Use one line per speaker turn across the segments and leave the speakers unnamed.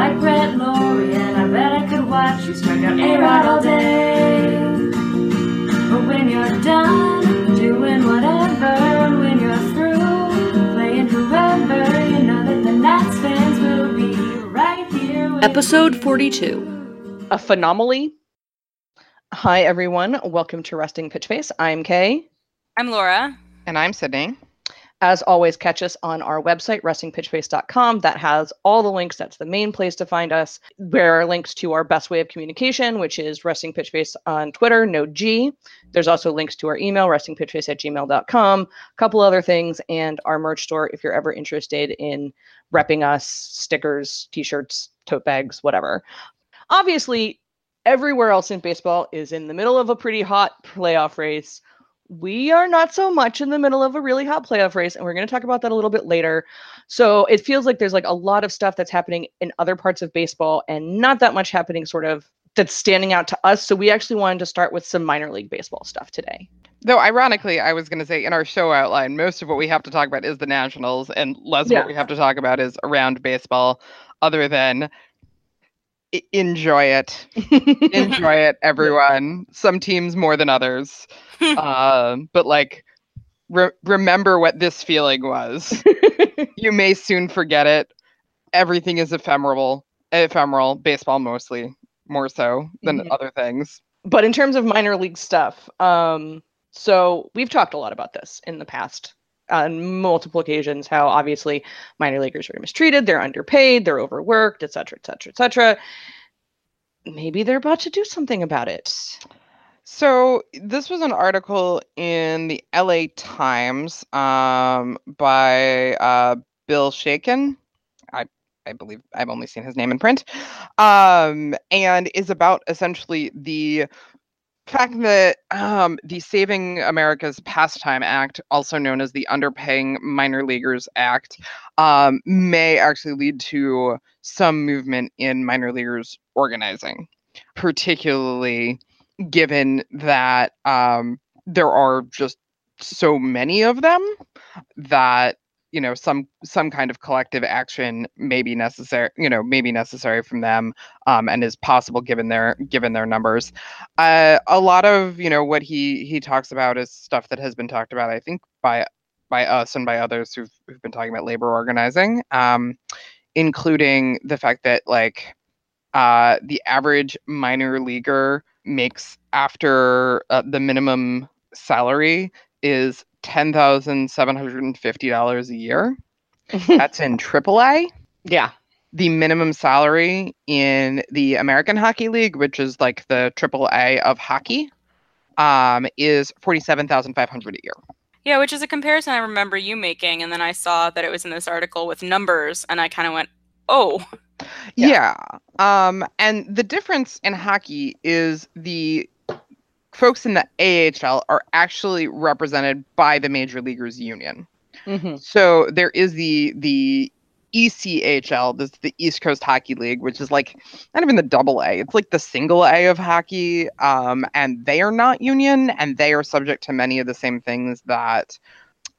like Brett Lawrie, and I bet I could watch you strike out A-Rod all day. But when you're done doing whatever, when you're through playing whoever, you know that the Nats fans will be right here. with
Episode 42.
a phenomaly. Hi, everyone. Welcome to Resting Pitch Face. I'm Kay.
I'm Laura.
And I'm Sydney.
As always, catch us on our website, restingpitchface.com. That has all the links. That's the main place to find us. There are links to our best way of communication, which is Resting Pitch on Twitter, no G. There's also links to our email, restingpitchface at gmail.com, a couple other things, and our merch store if you're ever interested in repping us, stickers, t shirts, tote bags, whatever. Obviously, everywhere else in baseball is in the middle of a pretty hot playoff race. We are not so much in the middle of a really hot playoff race, and we're going to talk about that a little bit later. So it feels like there's like a lot of stuff that's happening in other parts of baseball and not that much happening sort of that's standing out to us. So we actually wanted to start with some minor league baseball stuff today.
Though, ironically, I was going to say in our show outline, most of what we have to talk about is the Nationals, and less of
Yeah.
what we have to talk about is around baseball, other than enjoy it. enjoy it, everyone. Some teams more than others. um, but, like, re- remember what this feeling was. you may soon forget it. Everything is ephemeral, ephemeral, baseball mostly, more so than
Mhm.
other things.
but in terms of minor league stuff, um, so we've talked a lot about this in the past on multiple occasions. How obviously minor leaguers are mistreated, they're underpaid, they're overworked, et cetera, et cetera, et cetera. Maybe they're about to do something about it.
So this was an article in the LA Times um, by uh, Bill Shaikin. I I believe I've only seen his name in print, um, and is about essentially the fact that um, the Saving America's Pastime Act, also known as the Underpaying Minor Leaguers Act, um, may actually lead to some movement in minor leaguers organizing, particularly given that um, there are just so many of them that you know some some kind of collective action may be necessary you know may be necessary from them um, and is possible given their given their numbers. Uh, a lot of you know what he he talks about is stuff that has been talked about i think by by us and by others who've, who've been talking about labor organizing um, including the fact that like uh, the average minor leaguer makes after uh, the minimum salary is ten thousand seven hundred and fifty dollars a year. That's in AAA.
Yeah.
The minimum salary in the American Hockey League, which is like the AAA of hockey, um, is forty-seven thousand five hundred a year.
Yeah, which is a comparison I remember you making, and then I saw that it was in this article with numbers, and I kind of went, "Oh,
Yeah. Um, and the difference in hockey is the folks in the AHL are actually represented by the Major Leaguers Union.
hmm
So there is the the ECHL, this the East Coast Hockey League, which is like not even the double A, it's like the single A of hockey. Um, and they are not union and they are subject to many of the same things that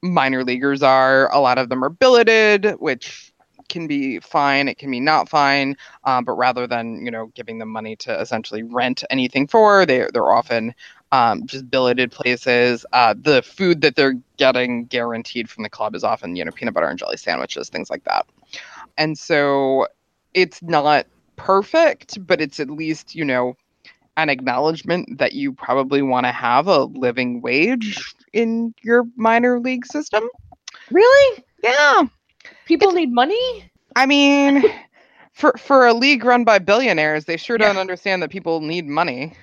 minor leaguers are. A lot of them are billeted, which can be fine, it can be not fine. Um, but rather than, you know, giving them money to essentially rent anything for, they they're often um, just billeted places. Uh, the food that they're getting guaranteed from the club is often, you know, peanut butter and jelly sandwiches, things like that. And so it's not perfect, but it's at least, you know, an acknowledgement that you probably want to have a living wage in your minor league system.
Really?
Yeah.
People need money?
I mean, for for a league run by billionaires, they sure
Yeah.
don't understand that people need money.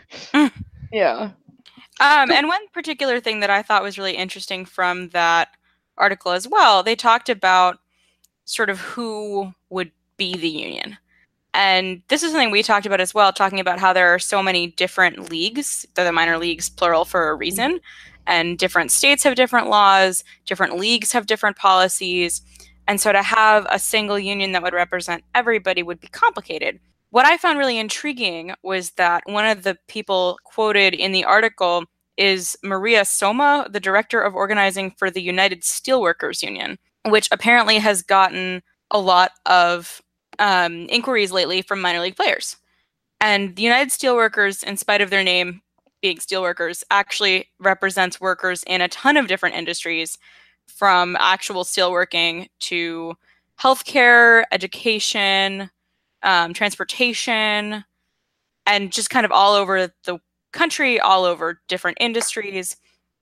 Yeah.
Um, and one particular thing that I thought was really interesting from that article as well, they talked about sort of who would be the union. And this is something we talked about as well, talking about how there are so many different leagues, they're the minor leagues plural for a reason, and different states have different laws, different leagues have different policies. And so to have a single union that would represent everybody would be complicated. What I found really intriguing was that one of the people quoted in the article is Maria Somma, the director of organizing for the United Steelworkers Union, which apparently has gotten a lot of um, inquiries lately from minor league players. And the United Steelworkers, in spite of their name being steelworkers, actually represents workers in a ton of different industries, from actual steelworking to healthcare, education, um, transportation, and just kind of all over the country, all over different industries.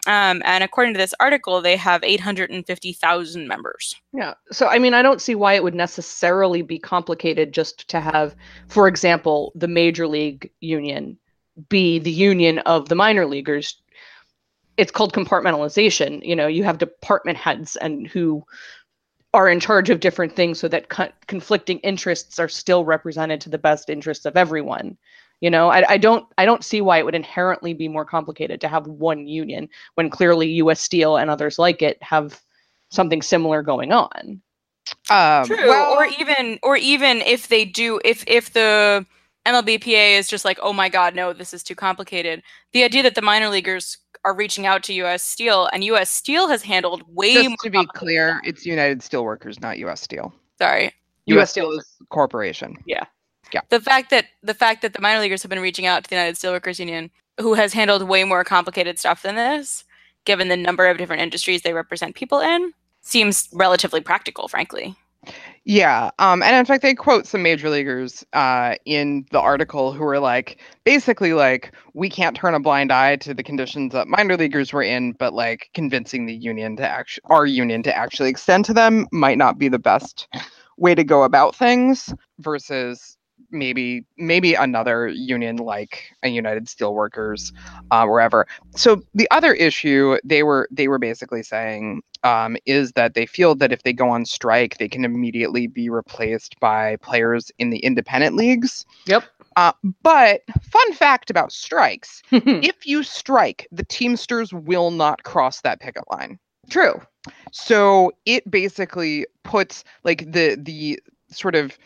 Um, and according to this article, they have 850,000 members.
Yeah. So, I mean, I don't see why it would necessarily be complicated just to have, for example, the major league union be the union of the minor leaguers. It's called compartmentalization. You know, you have department heads and who are in charge of different things so that co- conflicting interests are still represented to the best interests of everyone you know I, I don't i don't see why it would inherently be more complicated to have one union when clearly us steel and others like it have something similar going on
Um,
True.
well,
or even or even if they do if if the MLBPA is just like, oh my god, no, this is too complicated. The idea that the minor leaguers are reaching out to US Steel and US Steel has handled way
just
more
to be clear, it's United Steelworkers, not U.S. Steel.
sorry.
US
Steel is corporation. Yeah, yeah.
The fact that the fact that the minor leaguers have been reaching out to the United Steelworkers Union, who has handled way more complicated stuff than this, given the number of different industries they represent people in, seems relatively practical, frankly.
Yeah, um, and in fact, they quote some major leaguers uh, in the article who are like, basically, like, we can't turn a blind eye to the conditions that minor leaguers were in, but like convincing the union to actually, our union to actually extend to them might not be the best way to go about things. Versus maybe maybe another union like a United Steelworkers, uh, wherever. So the other issue they were they were basically saying um, is that they feel that if they go on strike, they can immediately be replaced by players in the independent leagues.
Yep.
Uh, but fun fact about strikes: if you strike, the Teamsters will not cross that picket line.
True.
So it basically puts like the the sort of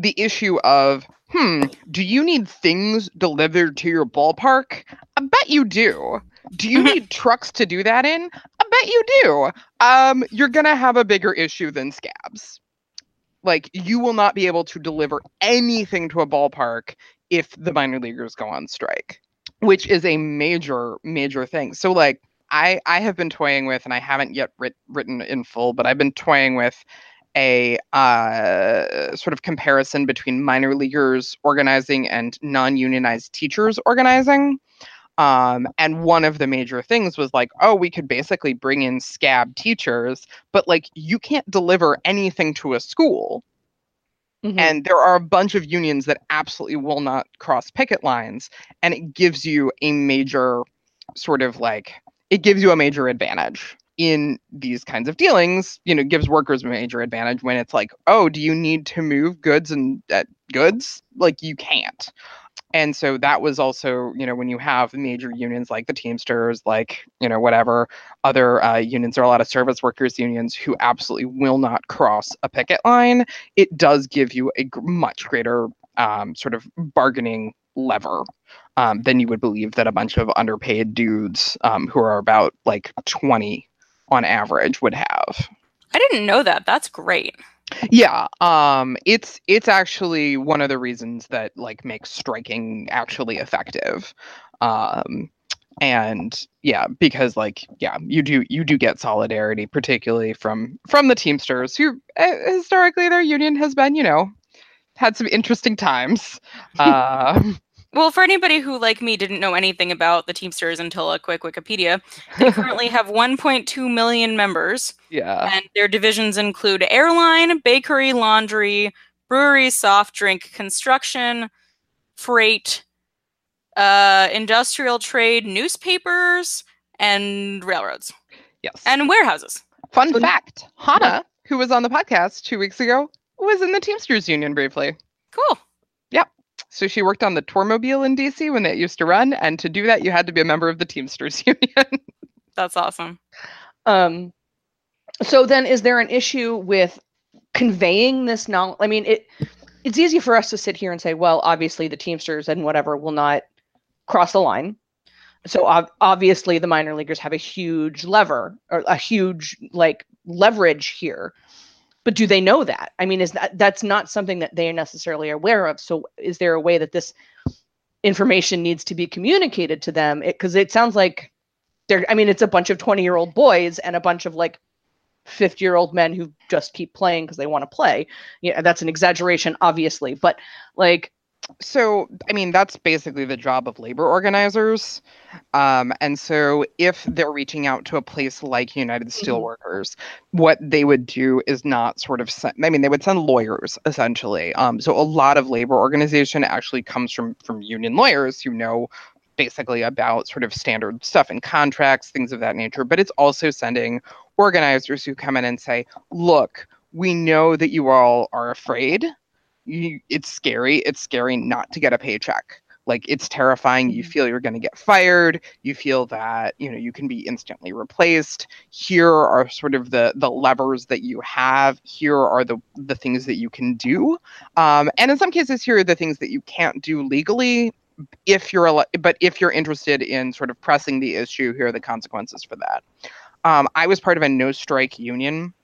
the issue of hmm, do you need things delivered to your ballpark? I bet you do. Do you need trucks to do that in? I bet you do. Um, you're gonna have a bigger issue than scabs. Like you will not be able to deliver anything to a ballpark if the minor leaguers go on strike, which is a major, major thing. So like I I have been toying with, and I haven't yet writ- written in full, but I've been toying with a uh, sort of comparison between minor leaguers organizing and non-unionized teachers organizing. Um, and one of the major things was like, oh, we could basically bring in scab teachers, but like you can't deliver anything to a school.
Mhm.
And there are a bunch of unions that absolutely will not cross picket lines. And it gives you a major sort of like, it gives you a major advantage in these kinds of dealings. You know, gives workers a major advantage when it's like, oh, do you need to move goods and uh, goods? Like you can't. And so that was also, you know, when you have major unions like the Teamsters, like, you know, whatever other uh, unions, there are a lot of service workers unions who absolutely will not cross a picket line it does give you a much greater um, sort of bargaining lever um, than you would believe that a bunch of underpaid dudes um, who are about like 20 on average would have.
I didn't know that. That's great.
Yeah, um, it's it's actually one of the reasons that like makes striking actually effective. Um, and yeah, because like yeah, you do you do get solidarity, particularly from from the Teamsters, who uh, historically their union has been you know had some interesting times. Uh,
Well, for anybody who, like me, didn't know anything about the Teamsters until a quick Wikipedia, they currently have 1.2 million members,
yeah,
and their divisions include airline, bakery, laundry, brewery, soft drink, construction, freight, uh, industrial trade, newspapers, and railroads,
yes.
and warehouses.
fun
So-
fact: Hannah, who was on the podcast two weeks ago, was in the Teamsters union briefly.
Cool.
So she worked on the Tourmobile in DC when it used to run, and to do that, you had to be a member of the Teamsters union.
That's awesome.
Um, so then, is there an issue with conveying this knowledge? I mean, it it's easy for us to sit here and say, well, obviously the Teamsters and whatever will not cross the line. So ob- obviously the minor leaguers have a huge lever or a huge like leverage here. But do they know that? I mean is that that's not something that they are necessarily aware of. So is there a way that this information needs to be communicated to them? Because it, it sounds like they're i mean it's a bunch of 20 year old boys and a bunch of like 50 year old men who just keep playing because they want to play. Yeah that's an exaggeration obviously but like
so i mean that's basically the job of labor organizers. Um, and so if they're reaching out to a place like united steelworkers what they would do is not sort of send, i mean they would send lawyers essentially. Um, so a lot of labor organization actually comes from from union lawyers who know basically about sort of standard stuff and contracts things of that nature. But it's also sending organizers who come in and say look we know that you all are afraid you, it's scary. It's scary not to get a paycheck. Like it's terrifying. You feel you're going to get fired. You feel that you know you can be instantly replaced. Here are sort of the the levers that you have. Here are the the things that you can do. Um, and in some cases, here are the things that you can't do legally. If you're a, but if you're interested in sort of pressing the issue, here are the consequences for that. Um, I was part of a no strike union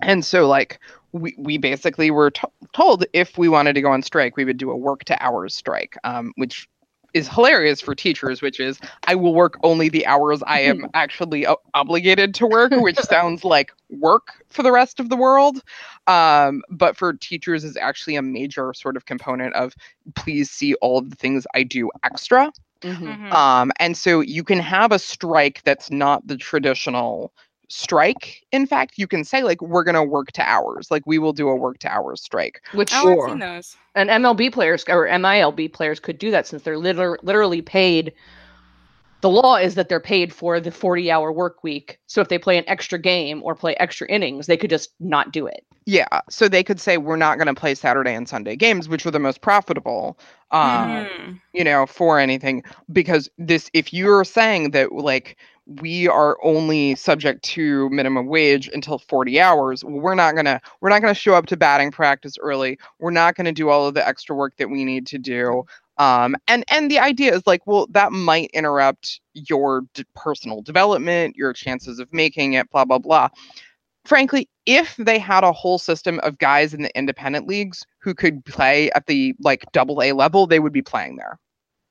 and so like we, we basically were t- told if we wanted to go on strike we would do a work to hours strike um, which is hilarious for teachers which is i will work only the hours i am actually o- obligated to work which sounds like work for the rest of the world um, but for teachers is actually a major sort of component of please see all of the things i do extra
mhm.
Mhm.
um, and so you can have a strike that's not the traditional strike. In fact, you can say like we're gonna work to hours. Like we will do a work to hours strike.
which
Oh, I've seen those.
and MLB players or MILB players could do that since they're liter- literally paid. The law is that they're paid for the 40 hour work week. So if they play an extra game or play extra innings, they could just not do it.
Yeah. So they could say we're not gonna play Saturday and Sunday games, which are the most profitable. Um,
Mhm.
you know, for anything because this if you're saying that like we are only subject to minimum wage until 40 hours we're not going to we're not going to show up to batting practice early we're not going to do all of the extra work that we need to do um and and the idea is like well that might interrupt your d- personal development your chances of making it blah blah blah frankly if they had a whole system of guys in the independent leagues who could play at the like double A level, they would be playing there.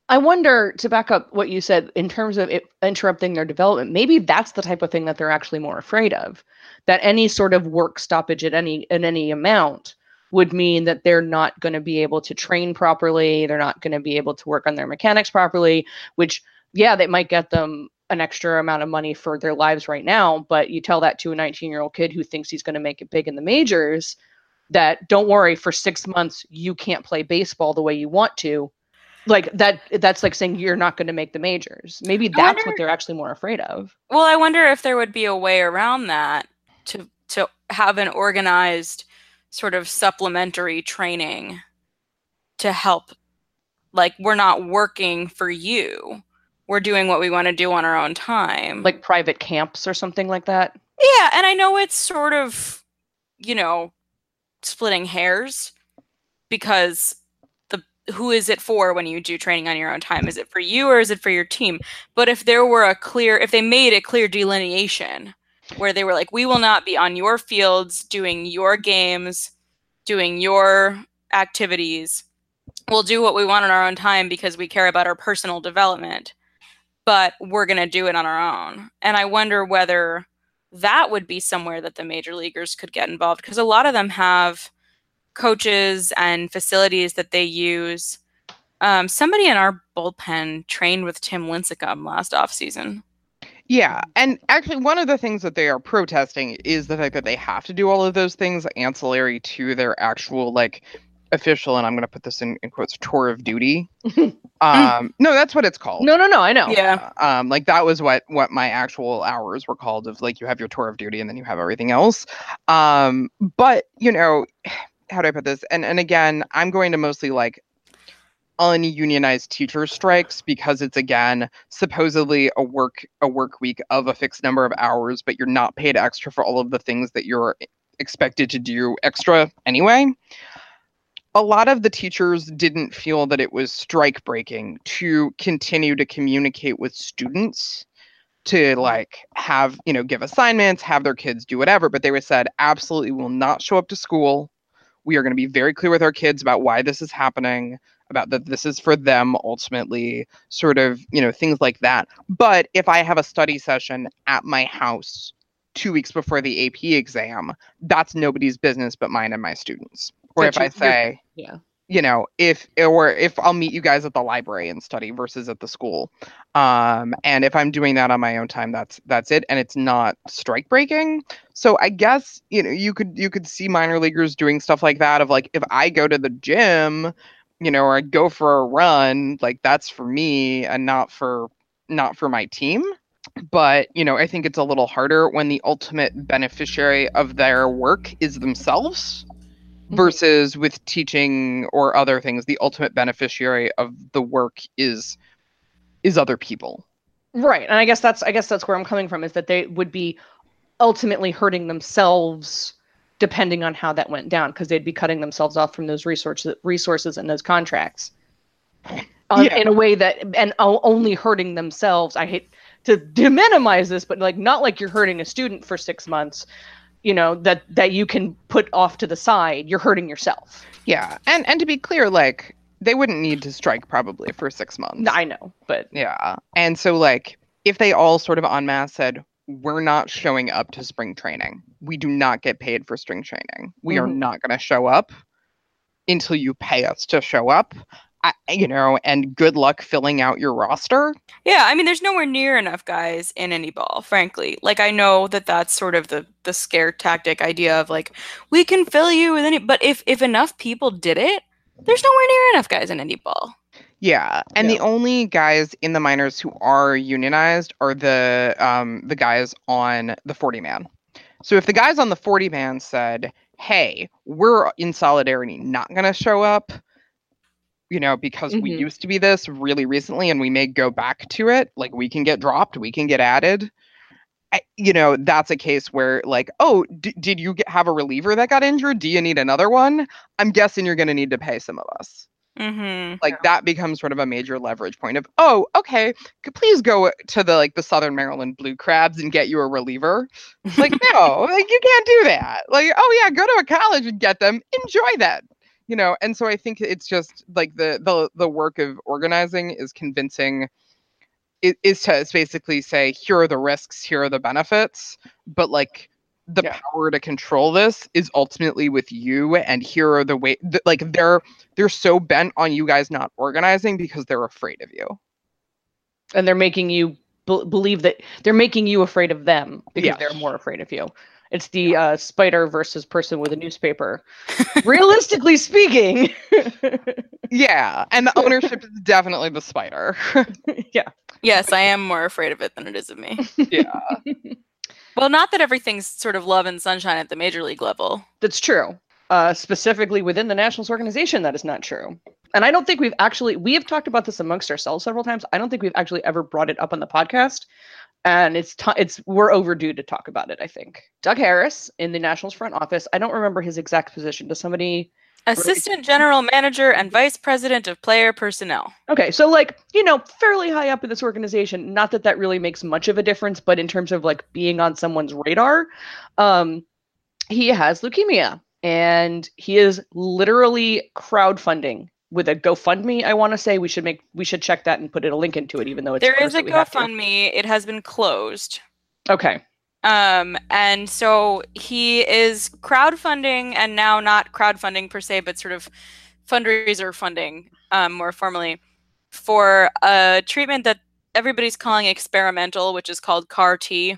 I wonder to back up what you said in terms of it interrupting their development. Maybe that's the type of thing that they're actually more afraid of. That any sort of work stoppage at any at any amount would mean that they're not going to be able to train properly. They're not going to be able to work on their mechanics properly. Which, yeah, that might get them an extra amount of money for their lives right now. But you tell that to a 19 year old kid who thinks he's going to make it big in the majors. That don't worry, for six months you can't play baseball the way you want to like that that's like saying you're not going to make the majors maybe that's
wonder-
what they're actually more afraid of
Well, I wonder if there would be a way around that to to have an organized sort of supplementary training to help like we're not working for you. We're doing what we want to do on our own time.
like private camps or something like that
Yeah, and I know it's sort of, you know, splitting hairs because the who is it for when you do training on your own time? Is it for you or is it for your team? But if there were a clear if they made a clear delineation where they were like we will not be on your fields doing your games, doing your activities. We'll do what we want on our own time because we care about our personal development. But we're going to do it on our own. And I wonder whether that would be somewhere that the major leaguers could get involved because a lot of them have coaches and facilities that they use. Um, somebody in our bullpen trained with Tim Lincecum last offseason.
Yeah, and actually, one of the things that they are protesting is the fact that they have to do all of those things ancillary to their actual like official, and I'm going to put this in, in quotes, tour of duty. um, no, that's what it's called.
no no no i know
Yeah.
um like that was what what my actual hours were called of like you have your tour of duty and then you have everything else um but you know how do i put this and and again i'm going to mostly like ununionized teacher strikes because it's again supposedly a work a work week of a fixed number of hours but you're not paid extra for all of the things that you're expected to do extra anyway. A lot of the teachers didn't feel that it was strike breaking to continue to communicate with students to like have you know give assignments have their kids do whatever but they were said absolutely will not show up to school. We are going to be very clear with our kids about why this is happening about that this is for them ultimately sort of you know things like that. But if i have a study session at my house two weeks before the ap exam that's nobody's business but mine and my students. Or if i say
Yeah.
you know if or if i'll meet you guys at the library and study versus at the school. Um and if i'm doing that on my own time that's that's it and it's not strike breaking. So i guess you know you could you could see minor leaguers doing stuff like that of like if i go to the gym you know or i go for a run like that's for me and not for not for my team but you know i think it's a little harder when the ultimate beneficiary of their work is themselves
Mhm.
versus with teaching or other things the ultimate beneficiary of the work is is other people
Right. And I guess that's I guess that's where I'm coming from is that they would be ultimately hurting themselves depending on how that went down because they'd be cutting themselves off from those resources resources and those contracts. Uh,
Yeah.
in a way that and only hurting themselves. I hate to, minimize this, but like not like you're hurting a student for 6 months, you know, that that you can put off to the side. You're hurting yourself.
yeah and and to be clear like they wouldn't need to strike probably for six months
I know, but
yeah and so like if they all sort of en masse said we're not showing up to spring training we do not get paid for spring training we are
Mhm.
not going to show up until you pay us to show up I, you know and good luck filling out your roster
Yeah, I mean, there's nowhere near enough guys in indy ball, frankly. Like, I know that that's sort of the the scare tactic idea of like, we can fill you with any, but if if enough people did it, there's nowhere near enough guys in indy ball.
Yeah, and the only guys in the minors who are unionized are the um the guys on the 40 man. So if the guys on the 40 man said, "Hey, we're in solidarity not going to show up," you know, because we
Mhm.
used to be this really recently and we may go back to it, like we can get dropped, we can get added. I, you know, that's a case where like, "Oh, d- did you get, have a reliever that got injured? Do you need another one?" I'm guessing you're going to need to pay some of us
Mm-hmm.
like that becomes sort of a major leverage point of oh okay please go to the like the southern maryland blue crabs and get you a reliever. Like no like you can't do that. Like oh yeah go to a college and get them. Enjoy that. You know and so i think it's just like the the the work of organizing is convincing is to basically say here are the risks here are the benefits but like the
Yeah.
power to control this is ultimately with you and here are the way th- like they're they're so bent on you guys not organizing because they're afraid of you
and they're making you b- believe that they're making you afraid of them because they're more afraid of you. It's the uh, spider versus person with a newspaper. Realistically speaking,
yeah and the ownership is definitely the spider
yeah,
Yes, I am more afraid of it than it is of me.
yeah
Well, not that everything's sort of love and sunshine at the major league level.
that's true. Uh, specifically within the Nationals organization, that is not true. And I don't think we've actually we have talked about this amongst ourselves several times. I don't think we've actually ever brought it up on the podcast. And it's ti it's we're overdue to talk about it. I think Doug Harris in the Nationals front office. I don't remember his exact position. Does somebody
Assistant general manager and vice president of player personnel.
Okay, so like, you know, fairly high up in this organization, not that that really makes much of a difference, but in terms of like being on someone's radar, um he has leukemia and he is literally crowdfunding with a GoFundMe. I want to say we should make we should check that and put it a link into it even though it's
There is a
that we have to.
GoFundMe. It has been closed.
Okay.
Um, and so he is crowdfunding and now not crowdfunding per se, but sort of fundraiser funding, um, more formally, for a treatment that everybody's calling experimental, which is called CAR T.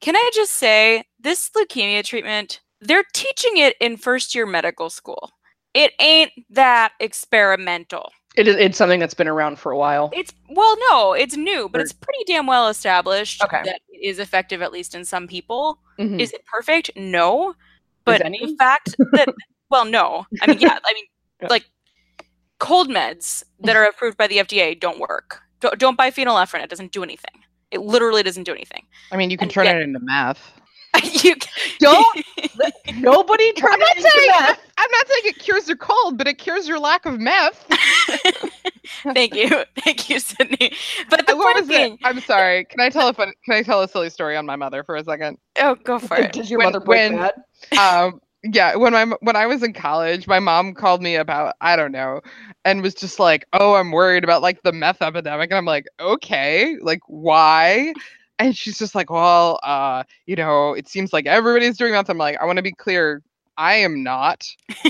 Can I just say, this leukemia treatment, they're teaching it in first year medical school. It ain't that experimental.
It is it's something that's been around for a while.
It's well, no, it's new, but
Or-
it's pretty damn well established
Okay.
that it is effective at least in some people.
Mhm.
Is it perfect? No. But
any?
the fact that well, no. I mean, yeah, I mean
Yeah.
like cold meds that are approved by the FDA don't work. Don't, don't buy phenylephrine, it doesn't do anything. It literally doesn't do anything.
i mean you can
And
turn
yet-
it into meth
you
Don't Nobody turn
I'm not saying
that.
I'm not saying it cures your cold, but it cures your lack of meth.
Thank you, thank you, Sydney. But the
what
point
was it? I'm sorry. Can I tell a fun, Can I tell a silly story on my mother for a second?
oh, go for it.
Did your
When-
mother break
when-
bad?
um yeah when my when i was in college my mom called me about i don't know and was just like oh i'm worried about like the meth epidemic and i'm like okay like why and she's just like well uh you know it seems like everybody's doing meth i'm like i want to be clear i am not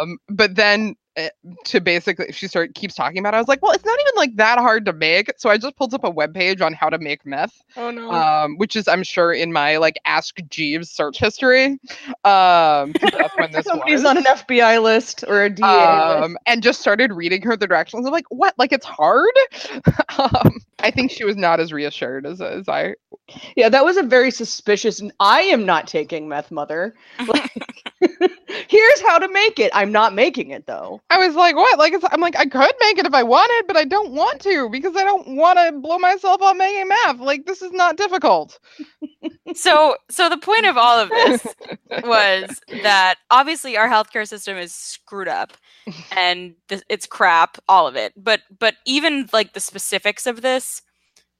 um but then uh, to basically she started keeps talking about it i was like well it's not even like that hard to make so i just pulled up a web page on how to make meth
Oh no.
um, which is I'm sure in my like Ask Jeeves search history. Um, that's when this
Somebody's
was.
on an FBI list or a DA list.
Um, and just started reading her the directions. I'm like, what? Like it's hard? um, I think she was not as reassured as, as I.
Yeah, that was a very suspicious. I am not taking meth, mother. Like, here's how to make it. I'm not making it though.
I was like, what? Like it's, I'm like, I could make it if I wanted, but I don't want to because I don't want to blow myself up making math. Like this is not difficult.
so so the point of all of this was that obviously our healthcare system is screwed up and th- it's crap all of it but but even like the specifics of this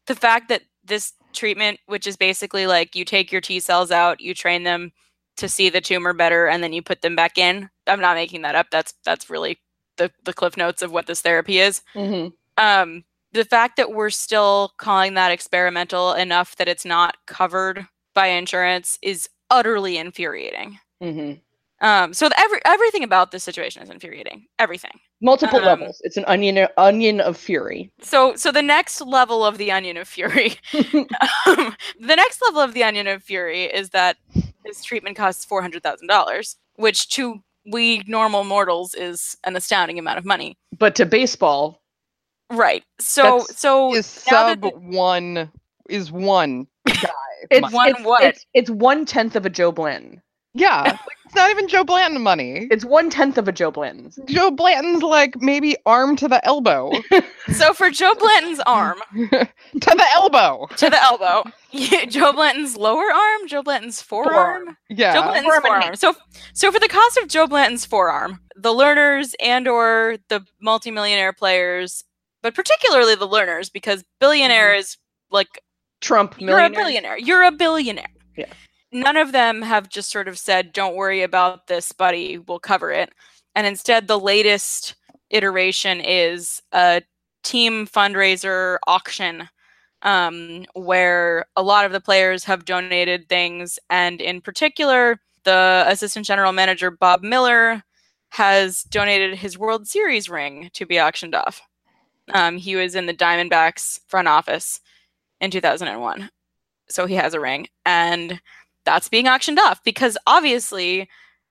the fact that this treatment which is basically like you take your T cells out you train them to see the tumor better and then you put them back in I'm not making that up that's that's really the the cliff notes of what this therapy is
Mm-hmm.
um the fact that we're still calling that experimental enough that it's not covered by insurance is utterly infuriating.
Mm-hmm.
Um, so the, every everything about this situation is infuriating. Everything.
Multiple
Um,
levels. It's an onion onion of fury.
So so the next level of the onion of fury, um, the next level of the onion of fury is that this treatment costs four hundred thousand dollars, which to we normal mortals is an astounding amount of money.
but to baseball,
Right. So
That's-
so
Is sub one is one guy.
it's.
One
it's,
what?
It's, it's one tenth of a Joe Blanton.
Yeah, like, it's not even Joe Blanton money.
It's one tenth of a Joe Blanton's.
Joe Blanton's like maybe arm to the elbow.
so for Joe Blanton's arm
to the elbow.
to the elbow, Joe Blanton's lower arm, Joe Blanton's forearm.
Yeah.
Joe Blanton's
Forearm and
forearm. So, so for the cost of Joe Blanton's forearm, the Lerners and or the multimillionaire players, but particularly the Lerners, because billionaire mm-hmm. is like
Trump
you're a billionaire. You're a billionaire.
Yeah.
None of them have just sort of said, "Don't worry about this, buddy. We'll cover it." And instead, the latest iteration is a team fundraiser auction um, where a lot of the players have donated things, and in particular, the assistant general manager Bob Miller has donated his World Series ring to be auctioned off. Um, he was in the Diamondbacks front office in 2001, so he has a ring, and that's being auctioned off because obviously,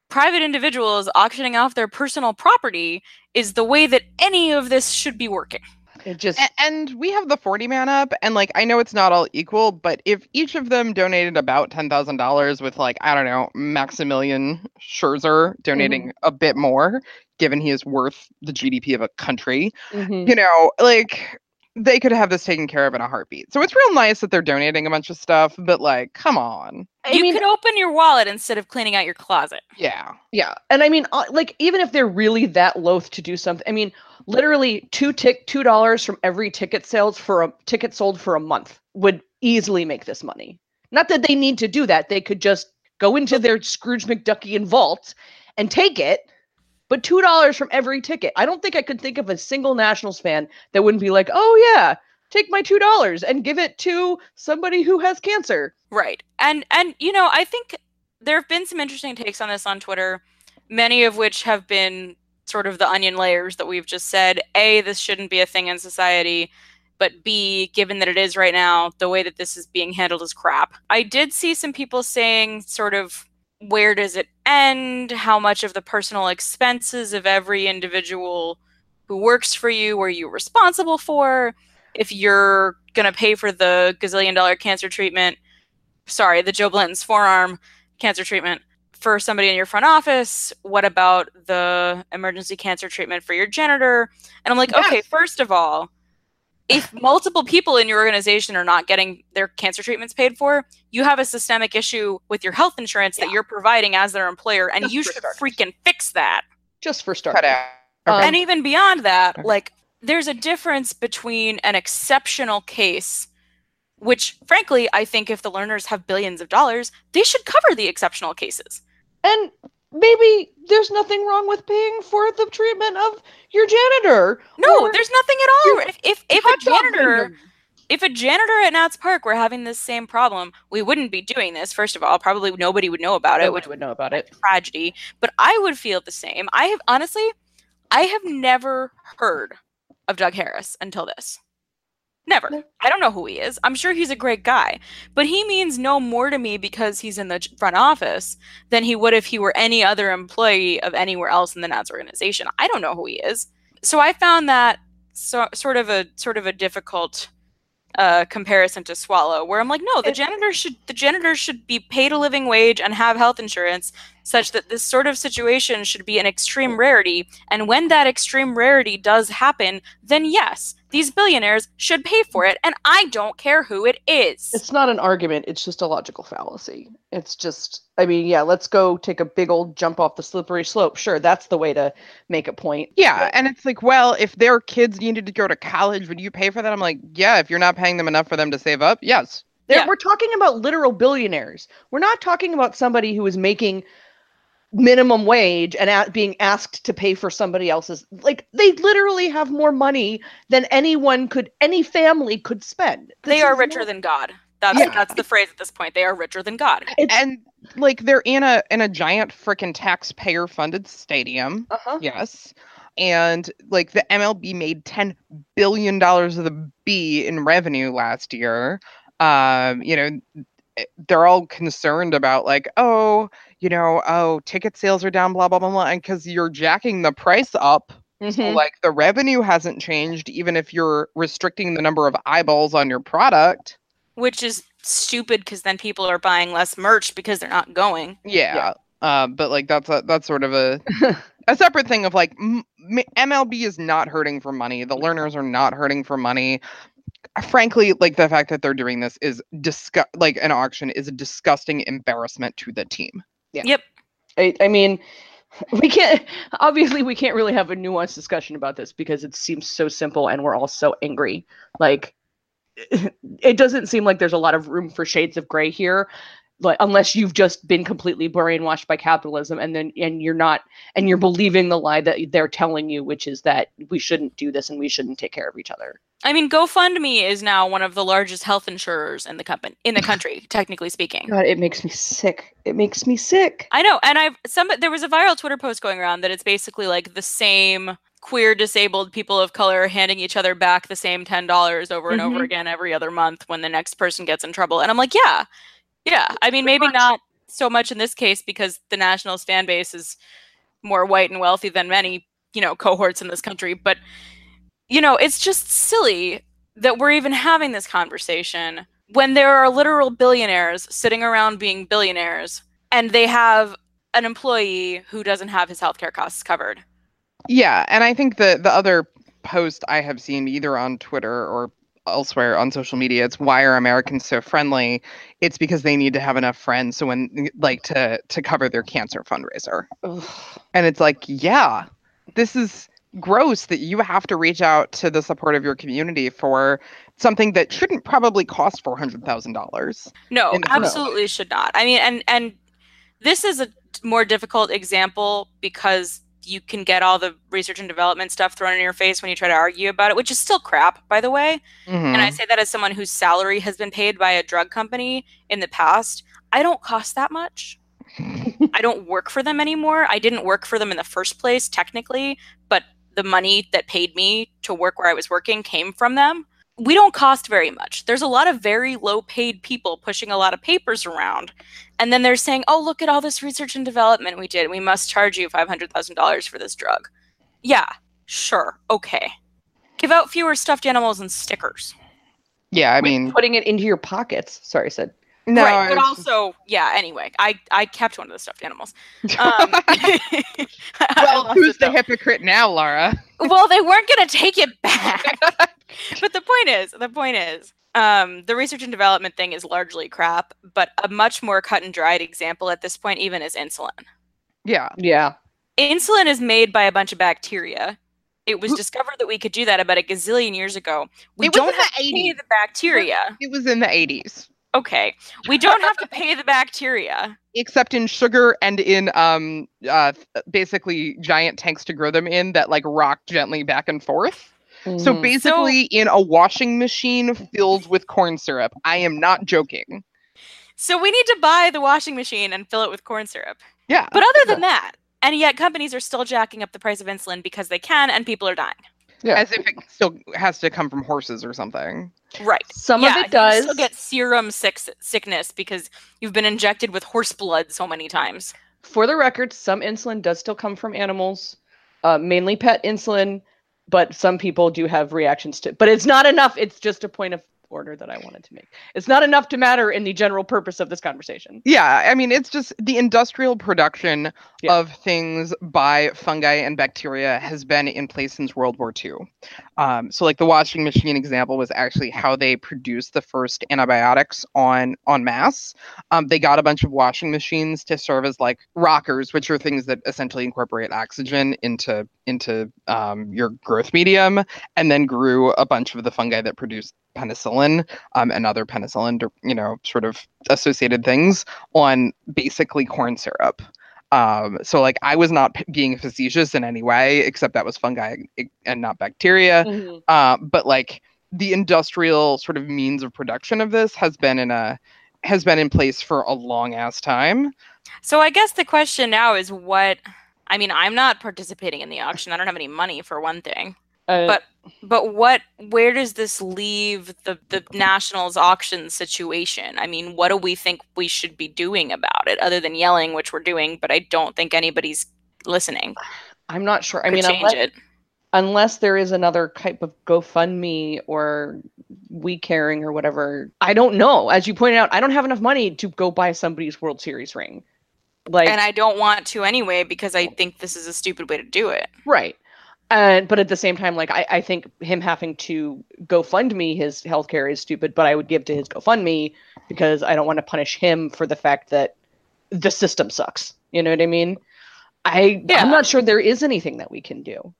private individuals auctioning off their personal property is the way that any of this should be working.
It just
A- and we have the 40 man up and like i know it's not all equal but if each of them donated about $10000 with like i don't know maximilian scherzer donating a bit more given he is worth the gdp of a country
mhm.
you know like they could have this taken care of in a heartbeat so it's real nice that they're donating a bunch of stuff but like come on
I
you
mean,
could open your wallet instead of cleaning out your closet.
yeah
Yeah, and I mean, uh, like even if they're really that loath to do something, I mean, literally two tick two dollars from every ticket sales for a ticket sold for a month would easily make this money. Not that they need to do that; they could just go into their Scrooge McDuckian vault and take it. But two dollars from every ticket, I don't think I could think of a single Nationals fan that wouldn't be like, "Oh yeah, take my two dollars and give it to somebody who has cancer."
Right. And and you know, I think there have been some interesting takes on this on Twitter, many of which have been sort of the onion layers that we've just said. A, this shouldn't be a thing in society, but B, given that it is right now, the way that this is being handled is crap. I did see some people saying sort of where does it end? How much of the personal expenses of every individual who works for you are you responsible for? If you're going to pay for the gazillion dollar cancer treatment, sorry, the Joe Blanton's forearm cancer treatment for somebody in your front office? What about the emergency cancer treatment for your janitor? And I'm like, okay, first of all, if multiple people in your organization are not getting their cancer treatments paid for, you have a systemic issue with your health insurance that you're providing as their employer, and
Just
you should
starters.
freaking fix that.
Just for starters.
cut out
Um,
and even beyond that,
Okay.
like there's a difference between an exceptional case which frankly i think if the Lerners have billions of dollars they should cover the exceptional cases
And maybe there's nothing wrong with paying for the treatment of your janitor.
no there's nothing at all. if if, if a janitor if a janitor at nats park were having this same problem we wouldn't be doing this first of all. Probably nobody would know about it.
Nobody
which
would know about it.
tragedy. But i would feel the same. I have honestly i have never heard of doug harris until this never.
No.
i don't know who he is. I'm sure he's a great guy but he means no more to me because he's in the front office than he would if he were any other employee of anywhere else in the nats organization. I don't know who he is. So i found that so, sort of a sort of a difficult uh, comparison to swallow where i'm like no the janitor should the janitor should be paid a living wage and have health insurance such that this sort of situation should be an extreme rarity. And when that extreme rarity does happen, then yes, these billionaires should pay for it. And I don't care who it is.
It's not an argument, it's just a logical fallacy. It's just, I mean, yeah, let's go take a big old jump off the slippery slope. Sure, that's the way to make a point.
Yeah, and it's like, well, if their kids needed to go to college, would you pay for that? I'm like, yeah, if you're not paying them enough for them to save up, yes.
Yeah.
We're talking about literal billionaires. We're not talking about somebody who is making minimum wage and a- being asked to pay for somebody else's. Like they literally have more money than anyone could, any family could spend.
they are richer
not-
than God. That's
Yeah.
that's the phrase at this point. They are richer than God.
It's,
And like they're in a in a giant freaking taxpayer funded stadium.
uh-huh.
Yes. And like the MLB made 10 billion dollars of the B in revenue last year. Um, you know, they're all concerned about like, oh, you know, oh, ticket sales are down, blah blah blah blah, and because you're jacking the price up, so,
Mhm.
like the revenue hasn't changed, even if you're restricting the number of eyeballs on your product.
Which is stupid because then people are buying less merch because they're not going.
Yeah. Uh, but like that's a that's sort of a a separate thing of like m- MLB is not hurting for money. The Lerners are not hurting for money. Frankly, like the fact that they're doing this is disgust like an auction is a disgusting embarrassment to the team. Yeah.
Yep.
I, I mean, we can't obviously we can't really have a nuanced discussion about this because it seems so simple and we're all so angry. Like it doesn't seem like there's a lot of room for shades of gray here. Like unless you've just been completely brainwashed by capitalism and then and you're not and you're believing the lie that they're telling you, which is that we shouldn't do this and we shouldn't take care of each other.
I mean, GoFundMe is now one of the largest health insurers in the company in the country, technically speaking.
God, it makes me sick. It makes me sick.
I know, and I've some. There was a viral Twitter post going around that it's basically like the same queer disabled people of color handing each other back the same ten dollars over and over
Mhm.
again every other month when the next person gets in trouble. And I'm like, yeah, yeah. I mean, maybe not so much in this case because the Nationals fan base is more white and wealthy than many you know cohorts in this country, but you know, it's just silly that we're even having this conversation when there are literal billionaires sitting around being billionaires and they have an employee who doesn't have his healthcare costs covered.
Yeah, and I think the the other post I have seen either on Twitter or elsewhere on social media, it's why are Americans so friendly? It's because they need to have enough friends so when like to to cover their cancer fundraiser.
Ugh.
And it's like, yeah, this is gross that you have to reach out to the support of your community for something that shouldn't probably cost four hundred thousand dollars.
No,
In the first
absolutely should not. I mean, and and this is a more difficult example because you can get all the research and development stuff thrown in your face when you try to argue about it, which is still crap, by the way. And I mm-hmm. say that as someone whose salary has been paid by a drug company in the past. I don't cost that much. I don't work for them anymore. I didn't work for them in the first place, technically, but the money that paid me to work where I was working came from them. We don't cost very much. There's a lot of very low paid people pushing a lot of papers around. And then they're saying, oh, look at all this research and development we did. We must charge you $500,000 for this drug. Yeah, sure. Okay. Give out fewer stuffed animals and stickers.
yeah, I mean,
putting it into your pockets. Sorry, I said.
No,
right, but also, yeah. Anyway, I I kept one of the stuffed animals. Um,
well, who's
it,
the
though.
hypocrite now, Laura?
well, they weren't going to take it back. but the point is, the point is, um, the research and development thing is largely crap. But a much more cut and dried example at this point, even is insulin.
Yeah,
Yeah.
Insulin is made by a bunch of bacteria It was discovered that we could do that about a gazillion years ago. We
It was
don't
in the
have to pay
80s.
the bacteria.
It was in the 80s.
Okay. We don't have to pay the bacteria.
except in sugar and in um uh basically giant tanks to grow them in that like rock gently back and forth. So
Mhm.
basically in a washing machine filled with corn syrup. I am not joking.
So we need to buy the washing machine and fill it with corn syrup.
Yeah.
But other than that, and yet companies are still jacking up the price of insulin because they can and people are dying.
Yeah.
As if it still has to come from horses or something.
Right.
Some
yeah,
of it does.
You still get serum sick- sickness because you've been injected with horse blood so many times.
For the record, some insulin does still come from animals, uh, mainly pet insulin, but some people do have reactions to. But it's not enough. It's just a point of order that I wanted to make. It's not enough to matter in the general purpose of this conversation.
Yeah, I mean it's just the industrial production
Yeah.
of things by fungi and bacteria has been in place since World War II. Um, so like the washing machine example was actually how they produced the first antibiotics on on mass. Um, they got a bunch of washing machines to serve as like rockers, which are things that essentially incorporate oxygen into into um, your growth medium, and then grew a bunch of the fungi that produced penicillin um, and other penicillin, you know, sort of associated things on basically corn syrup. Um, so like I was not p- being facetious in any way, except that was fungi and not bacteria. Uh, but like the industrial sort of means of production of this has been in a has been in place for a long ass time.
So I guess the question now is what I mean, I'm not participating in the auction. I don't have any money for one thing.
Uh,
But- But what where does this leave the the nationals auction situation? I mean, what do we think we should be doing about it other than yelling, which we're doing, but I don't think anybody's listening.
I'm not sure. I mean, unless,
it.
unless there is another type of GoFundMe or We Caring or whatever, I don't know. As you pointed out, I don't have enough money to go buy somebody's World Series ring. Like,
and I don't want to anyway because I think this is a stupid way to do it.
right. And but at the same time, like I, I think him having to GoFundMe his healthcare is stupid, but I would give to his GoFundMe because I don't want to punish him for the fact that the system sucks. You know what I mean? I
Yeah.
I'm not sure there is anything that we can do.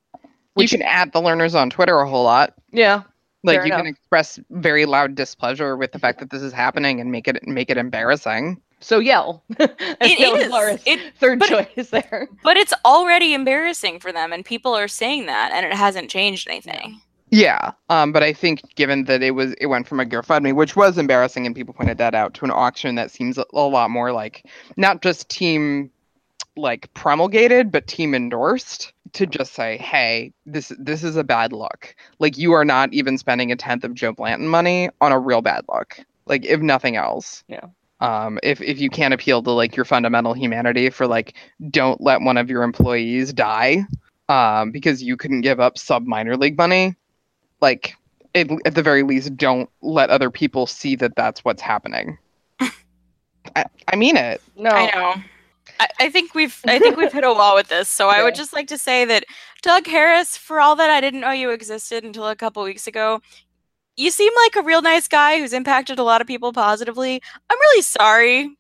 You can add the Lerners on Twitter a whole lot.
Yeah.
Like you can express very loud displeasure with the fact that this is happening and make it make it embarrassing.
So yell.
It
That was. Laura's
It,
third
but-
choice there.
but it's already embarrassing for them, and people are saying that, and it hasn't changed anything.
Yeah, um, but I think given that it was it went from a GoFundMe, which was embarrassing, and people pointed that out, to an auction that seems a, a lot more like not just team like promulgated, but team endorsed to just say, hey, this this is a bad look. Like you are not even spending a tenth of Joe Blanton money on a real bad look. Like if nothing else.
Yeah.
Um, if if you can't appeal to like your fundamental humanity for like don't let one of your employees die, um, because you couldn't give up sub minor league money, like it, at the very least, don't let other people see that that's what's happening. I, I mean it.
No.
I know. I, I think we've I think we've hit a wall with this. So I would just like to say that Doug Harris, for all that I didn't know you existed until a couple weeks ago, you seem like a real nice guy who's impacted a lot of people positively. I'm really sorry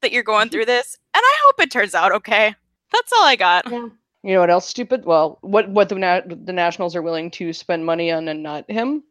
that you're going through this, and I hope it turns out okay. That's all I got. Yeah.
You know what else stupid? Well, what what the na- the Nationals are willing to spend money on and not him?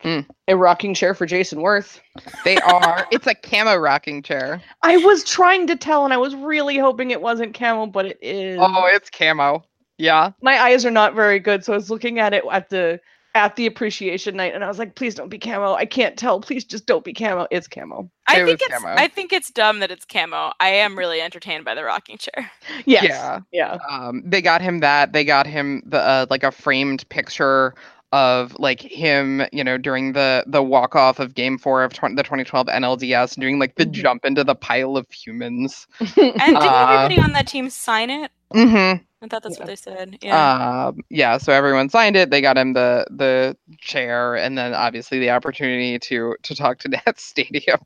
Hmm.
A rocking chair for Jayson Werth.
They are. it's a camo rocking chair.
I was trying to tell, and I was really hoping it wasn't camel, but it is.
Oh, it's camo. Yeah.
my eyes are not very good, so I was looking at it at the at the appreciation night, and I was like, please don't be camo. I can't tell. Please just don't be camo. It's camo.
I
It
think it's
camo.
I think it's dumb that it's camo. I am really entertained by the rocking chair.
Yes.
Yeah.
Yeah.
Um, they got him that. They got him the uh, like a framed picture of like him, you know, during the the walk off of Game Four of 20, the 2012 NLDS, doing like the
Mhm.
jump into the pile of humans.
And didn't
Uh,
everybody on that team sign it?
Mm-hmm.
I thought that's
Yeah.
what they said. Yeah.
Um, yeah. So everyone signed it. They got him the the chair, and then obviously the opportunity to to talk to that Stadium.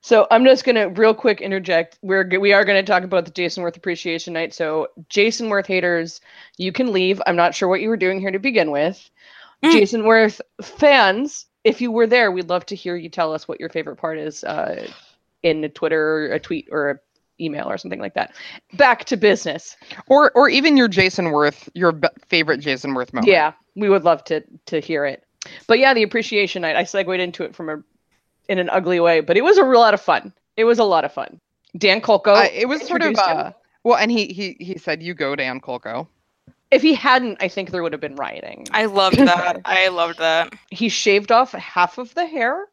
So I'm just gonna real quick interject. We're we are gonna talk about the Jayson Werth Appreciation Night. So Jayson Werth haters, you can leave. I'm not sure what you were doing here to begin with.
Mm.
Jayson Werth fans, if you were there, we'd love to hear you tell us what your favorite part is uh, in a Twitter, a tweet, or a email or something like that. Back to business.
Or or even your Jayson Werth, your b- favorite Jayson Werth moment.
Yeah, we would love to to hear it. But yeah, the appreciation night. I segued into it from a in an ugly way, but it was a real lot of fun. It was a lot of fun. Dan Kolko.
Uh, it was sort of uh, well, and he he he said, "You go, Dan Kolko."
if he hadn't, I think there would have been rioting.
I loved that. I loved that.
he shaved off half of the hair,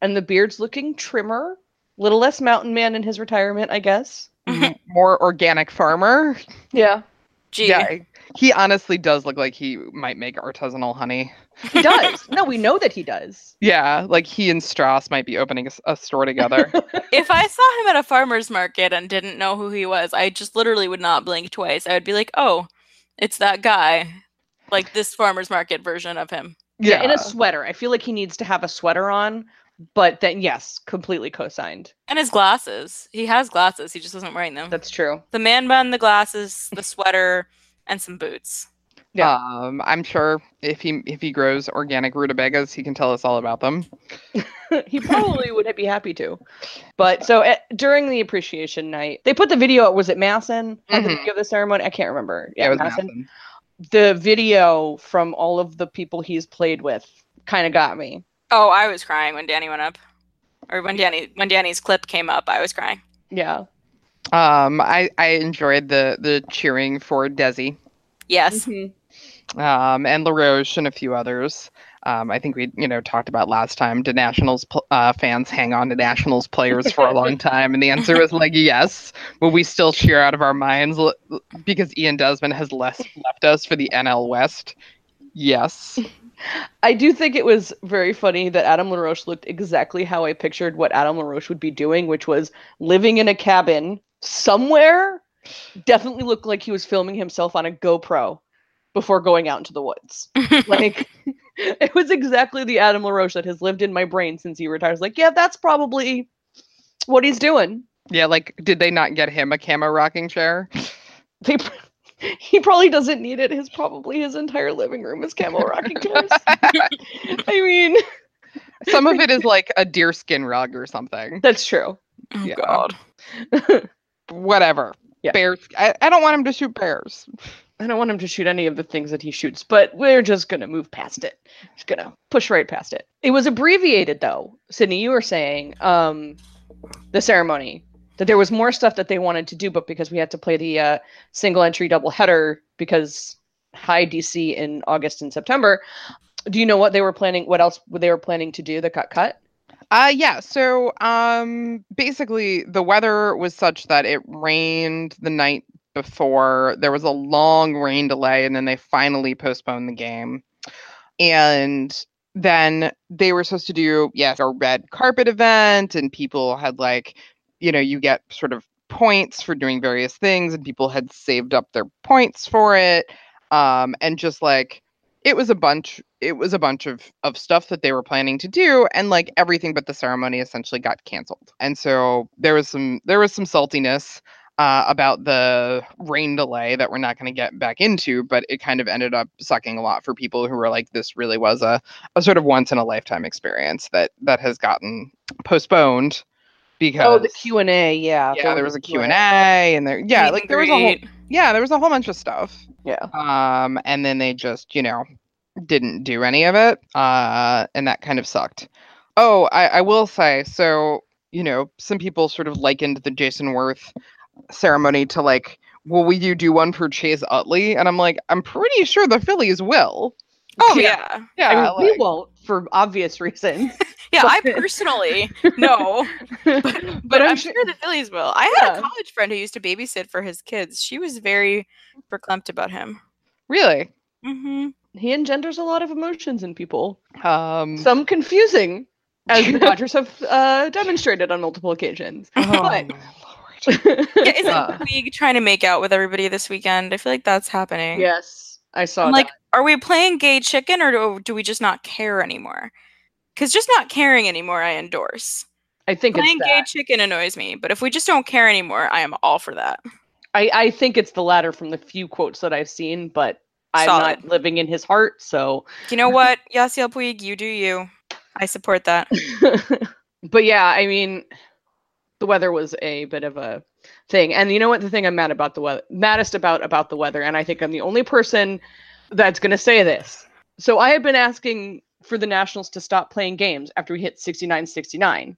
and the beard's looking trimmer. Little less mountain man in his retirement, I guess.
Mm-hmm. More organic farmer.
Yeah,
Gee.
Yeah, he honestly does look like he might make artisanal honey.
he does. no, we know that he does.
Yeah, like he and Strauss might be opening a store together.
If I saw him at a farmer's market and didn't know who he was, I just literally would not blink twice. I would be like, oh, it's that guy. Like this farmer's market version of him.
Yeah, in a sweater. I feel like he needs to have a sweater on, but then yes, completely co-signed.
And his glasses. He has glasses. He just wasn't wearing them.
That's true.
The man bun, the glasses, the sweater, and some boots.
Yeah.
Um, I'm sure if he if he grows organic rutabagas, he can tell us all about them.
he probably would be happy to. But so at, during the appreciation night, they put the video. Was it MASN? Had the video of the ceremony? I can't remember.
Yeah, it was
MASN.
Madison.
The video from all of the people he's played with kind of got me.
Oh, I was crying when Danny went up. Or when Danny when Danny's clip came up, I was crying.
Yeah.
Um, I I enjoyed the the cheering for Desi,
Yes.
Mhm.
um, and LaRoche and a few others. Um, I think we you know talked about last time. Did Nationals pl- uh, fans hang on to Nationals players for a long time? And the answer was like yes. Will we still cheer out of our minds l- because Ian Desmond has less left us for the NL West? Yes.
I do think it was very funny that Adam LaRoche looked exactly how I pictured what Adam LaRoche would be doing, which was living in a cabin somewhere. Definitely looked like he was filming himself on a GoPro before going out into the woods. Like it was exactly the Adam LaRoche that has lived in my brain since he retires. Like, yeah, that's probably what he's doing.
Yeah, like did they not get him a camo rocking chair?
They, he probably doesn't need it. His probably his entire living room is camel rocking chairs. I mean,
Some of it is like a deerskin rug or something.
that's true.
Oh
Yeah.
god.
Whatever.
Yeah.
Bears. I, I don't want him to shoot bears.
I don't want him to shoot any of the things that he shoots, but we're just gonna move past it. Just gonna push right past it. It was abbreviated though. Sydney, you were saying um, the ceremony that there was more stuff that they wanted to do, but because we had to play the uh, single entry double header because high DC in August and September. Do you know what they were planning? What else they were planning to do that got cut?
Uh yeah, so um basically the weather was such that it rained the night before. There was a long rain delay and then they finally postponed the game. And then they were supposed to do yes, a red carpet event and people had like you know, you get sort of points for doing various things and people had saved up their points for it. Um and just like it was a bunch it was a bunch of of stuff that they were planning to do and like everything but the ceremony essentially got canceled and so there was some there was some saltiness uh, about the rain delay that we're not going to get back into but it kind of ended up sucking a lot for people who were like this really was a, a sort of once in a lifetime experience that that has gotten postponed because
Oh, the Q and A. Yeah.
yeah there was a q&a and there yeah
Meet
like there was a whole yeah there was a whole bunch of stuff
Yeah.
um and then they just you know didn't do any of it uh and that kind of sucked oh i i will say so you know some people sort of likened the jayson werth ceremony to like will we you do one for chase utley and i'm like i'm pretty sure the phillies will
Oh
Yeah.
yeah.
I mean,
yeah
we won't for obvious reasons.
Yeah, I personally no.
but,
But, I'm,
I'm
sure the Phillies will. I had
Yeah.
a college friend who used to babysit for his kids. She was very verklempt about him.
really
hmm
He engenders a lot of emotions in people.
um
Some confusing, as the Dodgers have uh, demonstrated on multiple occasions.
oh,
but-
my lord
Yeah, isn't
Uh.
trying to make out with everybody this weekend? I feel like that's happening.
yes, I saw
I'm like,
that.
Are we playing gay chicken or do, do we just not care anymore? Because just not caring anymore, I endorse.
I think
Playing gay chicken annoys me, but if we just don't care anymore, I am all for that.
I, I think it's the latter from the few quotes that I've seen, but I'm not living in his heart, so.
You know what, Yasiel Puig, you do you. I support that.
but yeah, I mean, the weather was a bit of a thing, and you know what? The thing I'm mad about the weather, maddest about about the weather, and I think I'm the only person that's going to say this. So I have been asking for the Nationals to stop playing games after we hit 69 69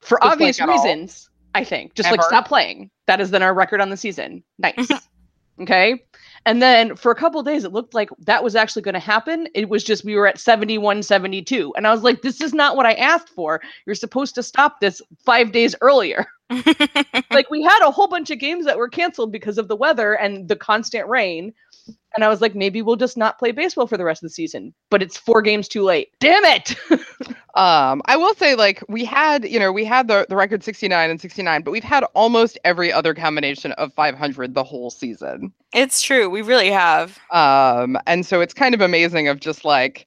for
Just, like,
obvious
all?
reasons, I think. Just like stop playing. That is then our record on the season. Nice. Mm-hmm. okay. And then for a couple days, it looked like that was actually going to happen. It was just we were at 71 72. And I was like, this is not what I asked for. You're supposed to stop this five days earlier. like we had a whole bunch of games that were canceled because of the weather and the constant rain. And I was like, maybe we'll just not play baseball for the rest of the season. But it's four games too late. Damn it.
Um, I will say, like, we had, you know, we had the, the record 69 and 69, but we've had almost every other combination of 500 the whole season.
it's true. We really have.
Um, and so it's kind of amazing of just like,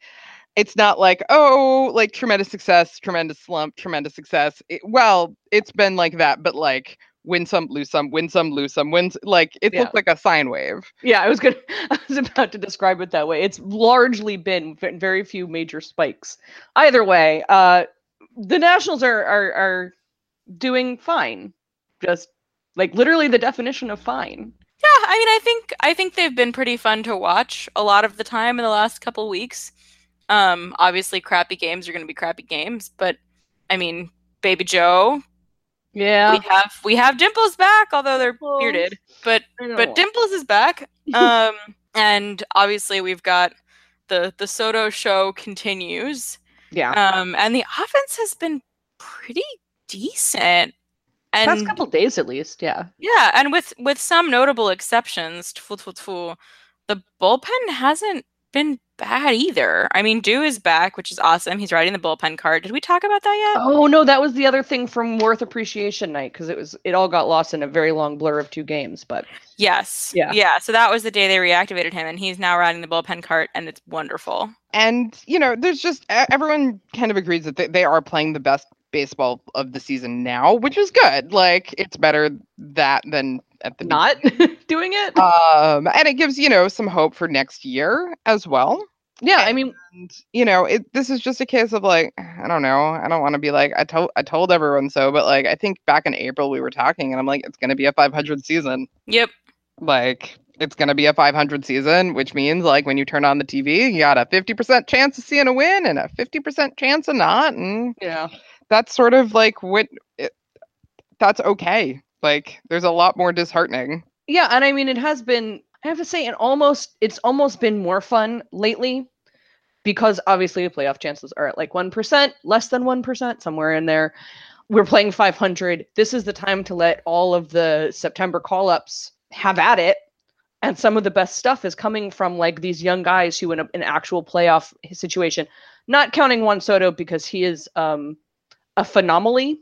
it's not like, oh, like tremendous success, tremendous slump, tremendous success. It, well, it's been like that, but like win some, lose some, win some, lose some, wins. Like it
Yeah.
looked like a sine wave.
Yeah, I was gonna. I was about to describe it that way. It's largely been very few major spikes. Either way, uh, the Nationals are are are doing fine. Just like literally the definition of fine.
Yeah, I mean, I think I think they've been pretty fun to watch a lot of the time in the last couple weeks. Um, obviously, crappy games are going to be crappy games, but I mean, Baby Joe,
Yeah,
we have we have Dimples back, although they're
Dimples.
bearded, but but Dimples is back. Um, and obviously we've got the the Soto show continues.
yeah.
Um, and the offense has been pretty decent.
Past
And
couple days at least. Yeah.
yeah, and with with some notable exceptions, the bullpen hasn't been bad either. I mean, Dew is back, which is awesome. He's riding the bullpen card. Did we talk about that yet?
Oh no, that was the other thing from Werth Appreciation Night because it was it all got lost in a very long blur of two games. But
Yes.
Yeah.
Yeah. So that was the day they reactivated him, and he's now riding the bullpen cart, and it's wonderful.
And, you know, there's just everyone kind of agrees that they, they are playing the best baseball of the season now, which is good. Like it's better that than at the
not doing it.
um and it gives you know some hope for next year as well
yeah, I mean,
you know it this is just a case of like i don't know i don't want to be like i told i told everyone so but like i think back in april we were talking and i'm like it's going to be a 500 season
Yep.
like it's going to be a 500 season which means like when you turn on the tv you got a 50% chance of seeing a win and a 50% chance of not and
yeah.
that's sort of like what it, that's okay like there's a lot more disheartening
Yeah, and I mean it has been I have to say it almost it's almost been more fun lately because obviously the playoff chances are at like 1%, less than 1%, somewhere in there. We're playing 500. This is the time to let all of the September call-ups have at it. And some of the best stuff is coming from like these young guys who in a, an actual playoff situation, not counting Juan Soto because he is um a phenomenally,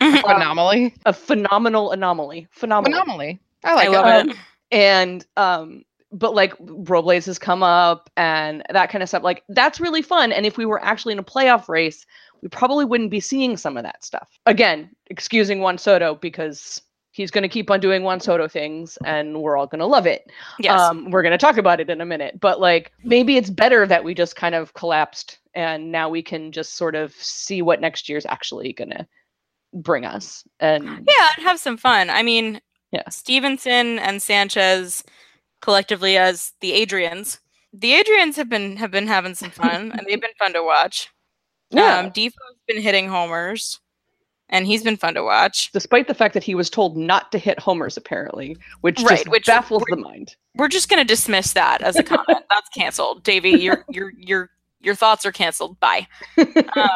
anomaly
a phenomenal anomaly. Phenomenal.
anomaly i like
I
it.
love
Um,
it.
And um but like Robles has come up and that kind of stuff like that's really fun and if we were actually in a playoff race we probably wouldn't be seeing some of that stuff again excusing Juan Soto because he's going to keep on doing Juan Soto things and we're all going to love it
Yes.
um we're going to talk about it in a minute but like maybe it's better that we just kind of collapsed and now we can just sort of see what next year's actually going to bring us and
yeah, and have some fun. I mean,
Yeah.
Stevenson and Sanchez collectively as the Adrians. The Adrians have been have been having some fun and they've been fun to watch.
yeah
Um Difo's been hitting homers and he's been fun to watch.
despite the fact that he was told not to hit homers apparently which
Right,
just
which-
baffles the mind
We're just gonna dismiss that as a comment. That's canceled. Davey, your your your your thoughts are canceled. Bye. Um,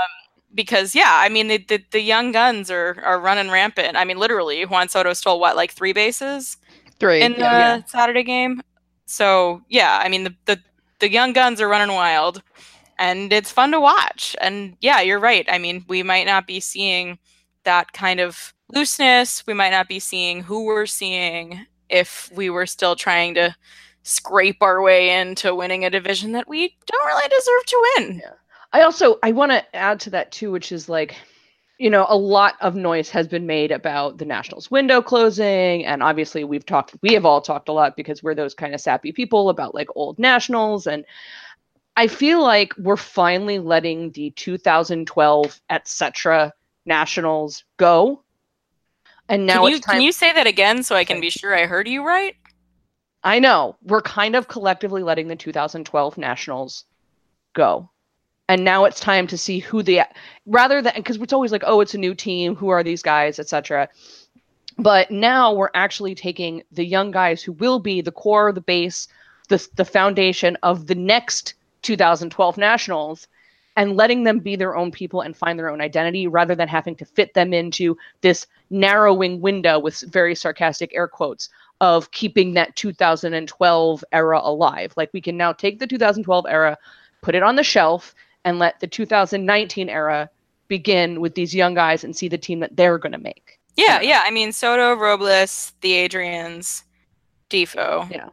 because yeah, I mean the, the the young guns are are running rampant. I mean literally Juan Soto stole what, like three bases?
three
in the
yeah.
Saturday game. So yeah, I mean the, the the young guns are running wild, and it's fun to watch. And yeah, you're right. I mean, we might not be seeing that kind of looseness. We might not be seeing who we're seeing if we were still trying to scrape our way into winning a division that we don't really deserve to win.
I also i want to add to that too which is like you know a lot of noise has been made about the nationals window closing and obviously we've talked we have all talked a lot because we're those kind of sappy people about like old nationals and i feel like we're finally letting the 2012 etc nationals go and now
can
it's
you can you say that again so I can be sure I heard you right?
I know we're kind of collectively letting the 2012 Nationals go. And now it's time to see who the rather than because it's always like, oh, it's a new team. Who are these guys, etc. But now we're actually taking the young guys who will be the core, the base, the the foundation of the next 2012 Nationals, and letting them be their own people and find their own identity rather than having to fit them into this narrowing window with very sarcastic air quotes of keeping that 2012 era alive. Like we can now take the 2012 era, put it on the shelf, and let the 2019 era begin with these young guys and see the team that they're going to make.
Yeah, yeah. I mean, Soto, Robles, the Adrians, Difo.
Yeah.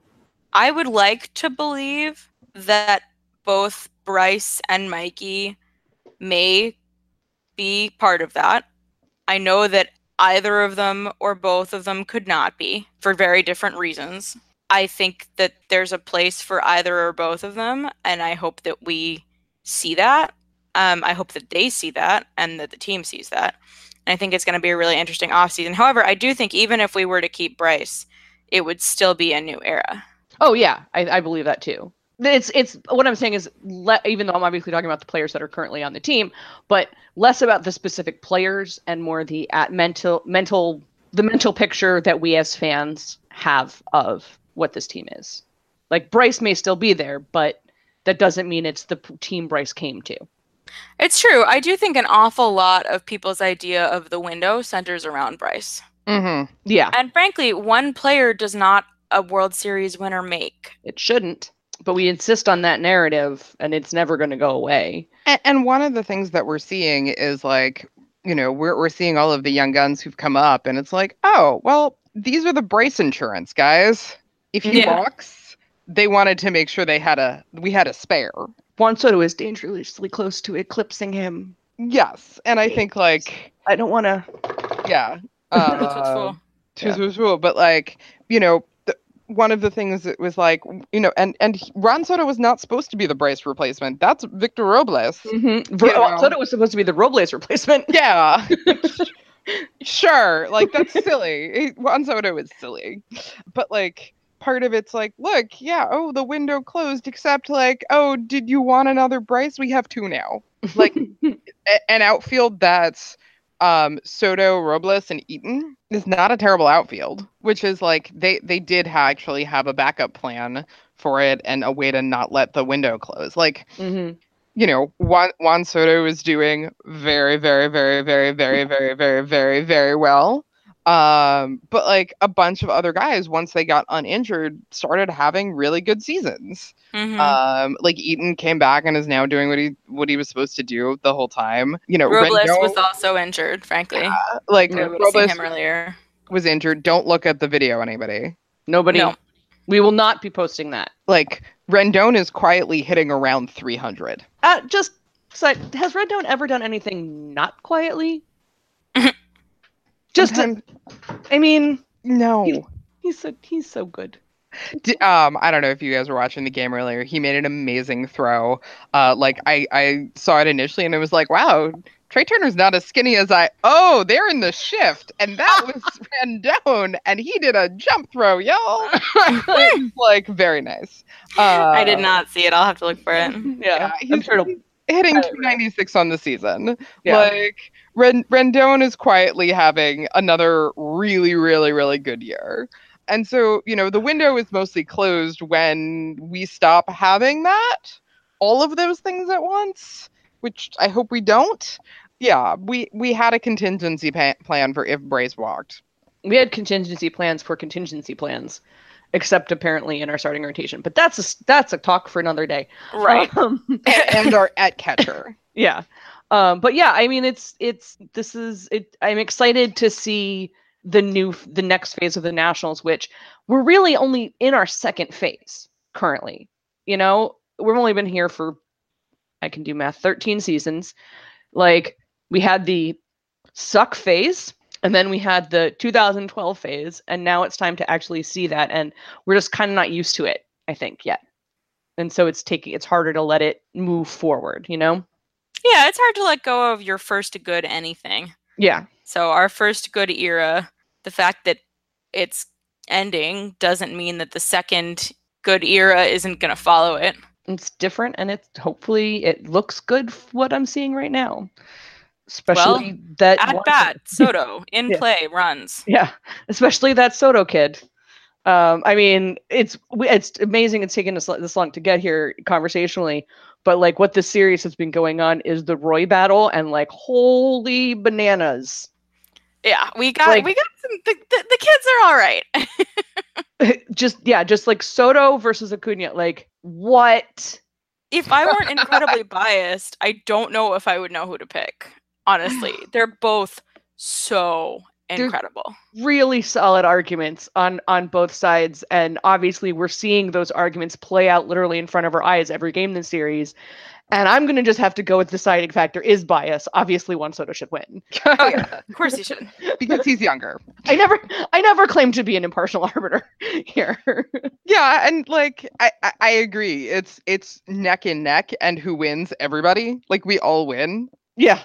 I would like to believe that both Bryce and Mikey may be part of that. I know that either of them or both of them could not be for very different reasons. I think that there's a place for either or both of them, and I hope that we see that. Um, I hope that they see that and that the team sees that. And I think it's going to be a really interesting offseason. However, I do think even if we were to keep Bryce, it would still be a new era.
Oh yeah, I, I believe that too. It's it's what I'm saying is le- even though I'm obviously talking about the players that are currently on the team, but less about the specific players and more the at mental mental the mental picture that we as fans have of what this team is. Like Bryce may still be there, but that doesn't mean it's the p- team Bryce came to.
It's true. I do think an awful lot of people's idea of the window centers around Bryce.
Mm-hmm.
Yeah,
And frankly, one player does not a World Series winner make.
it shouldn't, but we insist on that narrative, and it's never going to go away.
And, and one of the things that we're seeing is like, you know, we're we're seeing all of the young guns who've come up, and it's like, oh, well, these are the Bryce insurance guys. If he
Yeah.
walks, they wanted to make sure they had a we had a spare.
Juan Soto is dangerously close to eclipsing him.
Yes, and I think like,
I don't want to.
yeah,
That's what's
uh,
cool.
Tis was rule, but like you know, th- one of the things that was like you know, and and he- Juan Soto was not supposed to be the Bryce replacement. That's Victor Robles.
Mm-hmm.
You know.
Soto was supposed to be the Robles replacement.
Yeah, sure. Like that's silly. He- Juan Soto is silly, but like part of it's like, look, yeah, oh, the window closed, except like, oh, did you want another Bryce? We have two now. Like an outfield that's um Soto, Robles, and Eaton is not a terrible outfield, which is like they they did ha- actually have a backup plan for it and a way to not let the window close. Like
hmm
you know, Juan, Juan Soto is doing very, very, very, very, very, very, very, very, very well. Um, but like a bunch of other guys, once they got uninjured, started having really good seasons.
Mhm.
Um, like Eaton came back and is now doing what he what he was supposed to do the whole time. You know,
Robles
Rendon-
was also injured, frankly.
like
We would have seen
Robles
him earlier.
was injured. Don't look at the video, anybody.
Nobody.
No.
We will not be posting that.
Like Rendon is quietly hitting around 300.
Uh, just so, has Rendon ever done anything not quietly? just, to, I mean,
no.
he's so he's so good.
D- um, I don't know if you guys were watching the game earlier. He made an amazing throw. Uh, like I, I saw it initially and it was like, wow, Trea Turner's not as skinny as I. Oh, they're in the shift, and that was Rendon, and he did a jump throw, y'all. It like very nice. Uh,
I did not see it. I'll have to look for it.
Yeah,
Yeah,
I'm sure.
Hitting 296 on the season.
Yeah.
Like Ren- Rendon is quietly having another really, really, really good year. And so, you know, the window is mostly closed when we stop having that, all of those things at once, which I hope we don't. Yeah, we we had a contingency pa- plan for if Bryce walked.
we had contingency plans for contingency plans, except apparently in our starting rotation. But that's a s- that's a talk for another day.
Right.
Um,
and our at catcher.
yeah um but yeah i mean it's it's this is it i'm excited to see the new the next phase of the nationals which we're really only in our second phase currently you know? We've only been here for i can do math 13 seasons. Like we had the suck phase and then we had the 2012 phase and now it's time to actually see that and we're just kind of not used to it i think yet. And so it's taking it's harder to let it move forward you know
Yeah, it's hard to let go of your first good anything.
yeah
So our first good era, the fact that it's ending doesn't mean that the second good era isn't going to follow it.
It's different, and it's hopefully it looks good. What I'm seeing right now, especially that
At bat, Soto in
Yeah.
play runs.
Yeah, especially that Soto kid. Um, I mean, it's it's amazing it's taken us this long to get here conversationally, but like what this series has been going on is the Roy battle, and like holy bananas!
Yeah, we got
Like-
we got some. The, the, the kids are all right.
just yeah, just like Soto versus Acuna. Like what?
if I weren't incredibly biased, I don't know if I would know who to pick. Honestly, they're both so
They're-
incredible.
Really solid arguments on on both sides, and obviously we're seeing those arguments play out literally in front of our eyes every game in the series. And I'm gonna just have to go with deciding factor is bias. Obviously, Juan Soto should win.
Oh yeah, of course he should.
because he's younger.
I never I never claimed to be an impartial arbiter here.
Yeah, and like I, I I agree. It's it's neck and neck, and who wins? Everybody. Like we all win.
yeah.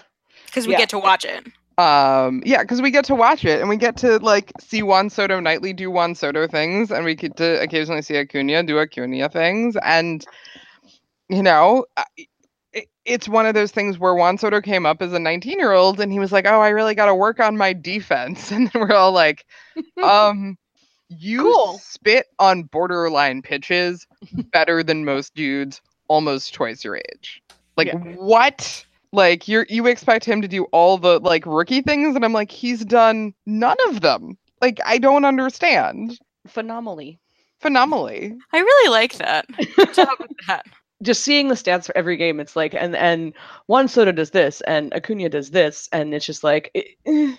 Because we
Yeah.
get to watch it.
Um, yeah, because we get to watch it and we get to like see Juan Soto nightly do Juan Soto things, and we get to occasionally see Acuna do Acuna things, and you know, it, it's one of those things where Juan Soto came up as a 19 year old and he was like, "Oh, I really got to work on my defense," and then we're all like, um. You
Cool.
spit on borderline pitches better than most dudes almost twice your age. Like
Yeah.
what? Like you're you expect him to do all the like rookie things and I'm like he's done none of them. Like I don't understand.
Phenomenally.
Phenomenally.
I really like that. Good job with that.
Just seeing the stats for every game, it's like and and Juan Soto does this and Acuna does this, and it's just like eh, eh,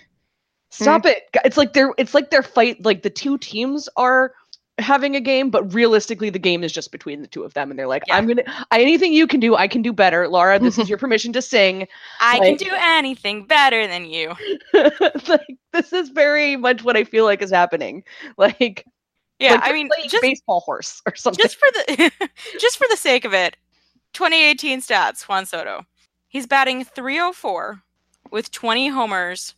stop it. It's like they're it's like they're fight like the two teams are having a game, but realistically the game is just between the two of them and they're like,
Yeah.
I'm gonna I, anything you can do, I can do better. Laura, this is your permission to sing.
I
Like-
can do anything better than you.
like this is very much what I feel like is happening. Like
Yeah,
like
I mean, just
baseball horse or something.
just for the just for the sake of it, 2018 stats, Juan Soto. He's batting 304 with 20 homers,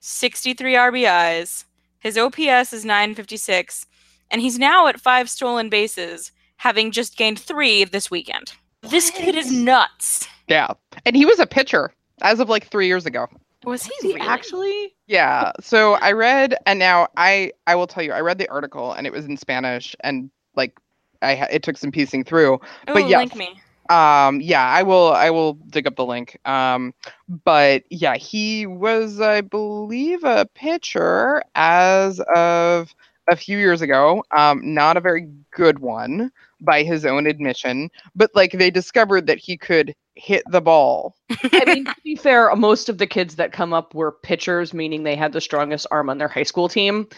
63 RBIs. His OPS is 956, and he's now at five stolen bases, having just gained three this weekend. This kid is nuts.
Yeah. And he was a pitcher as of like 3 years ago.
Was he,
he
really?
actually
Yeah. So I read and now I I will tell you I read the article and it was in Spanish and like I ha- it took some piecing through.
Ooh,
but yeah,
link me.
Um, yeah, I will. I will dig up the link. Um, but yeah, he was, I believe, a pitcher as of a few years ago. Um, not a very good one by his own admission, but like they discovered that he could hit the ball.
I mean, to be fair, most of the kids that come up were pitchers, meaning they had the strongest arm on their high school team.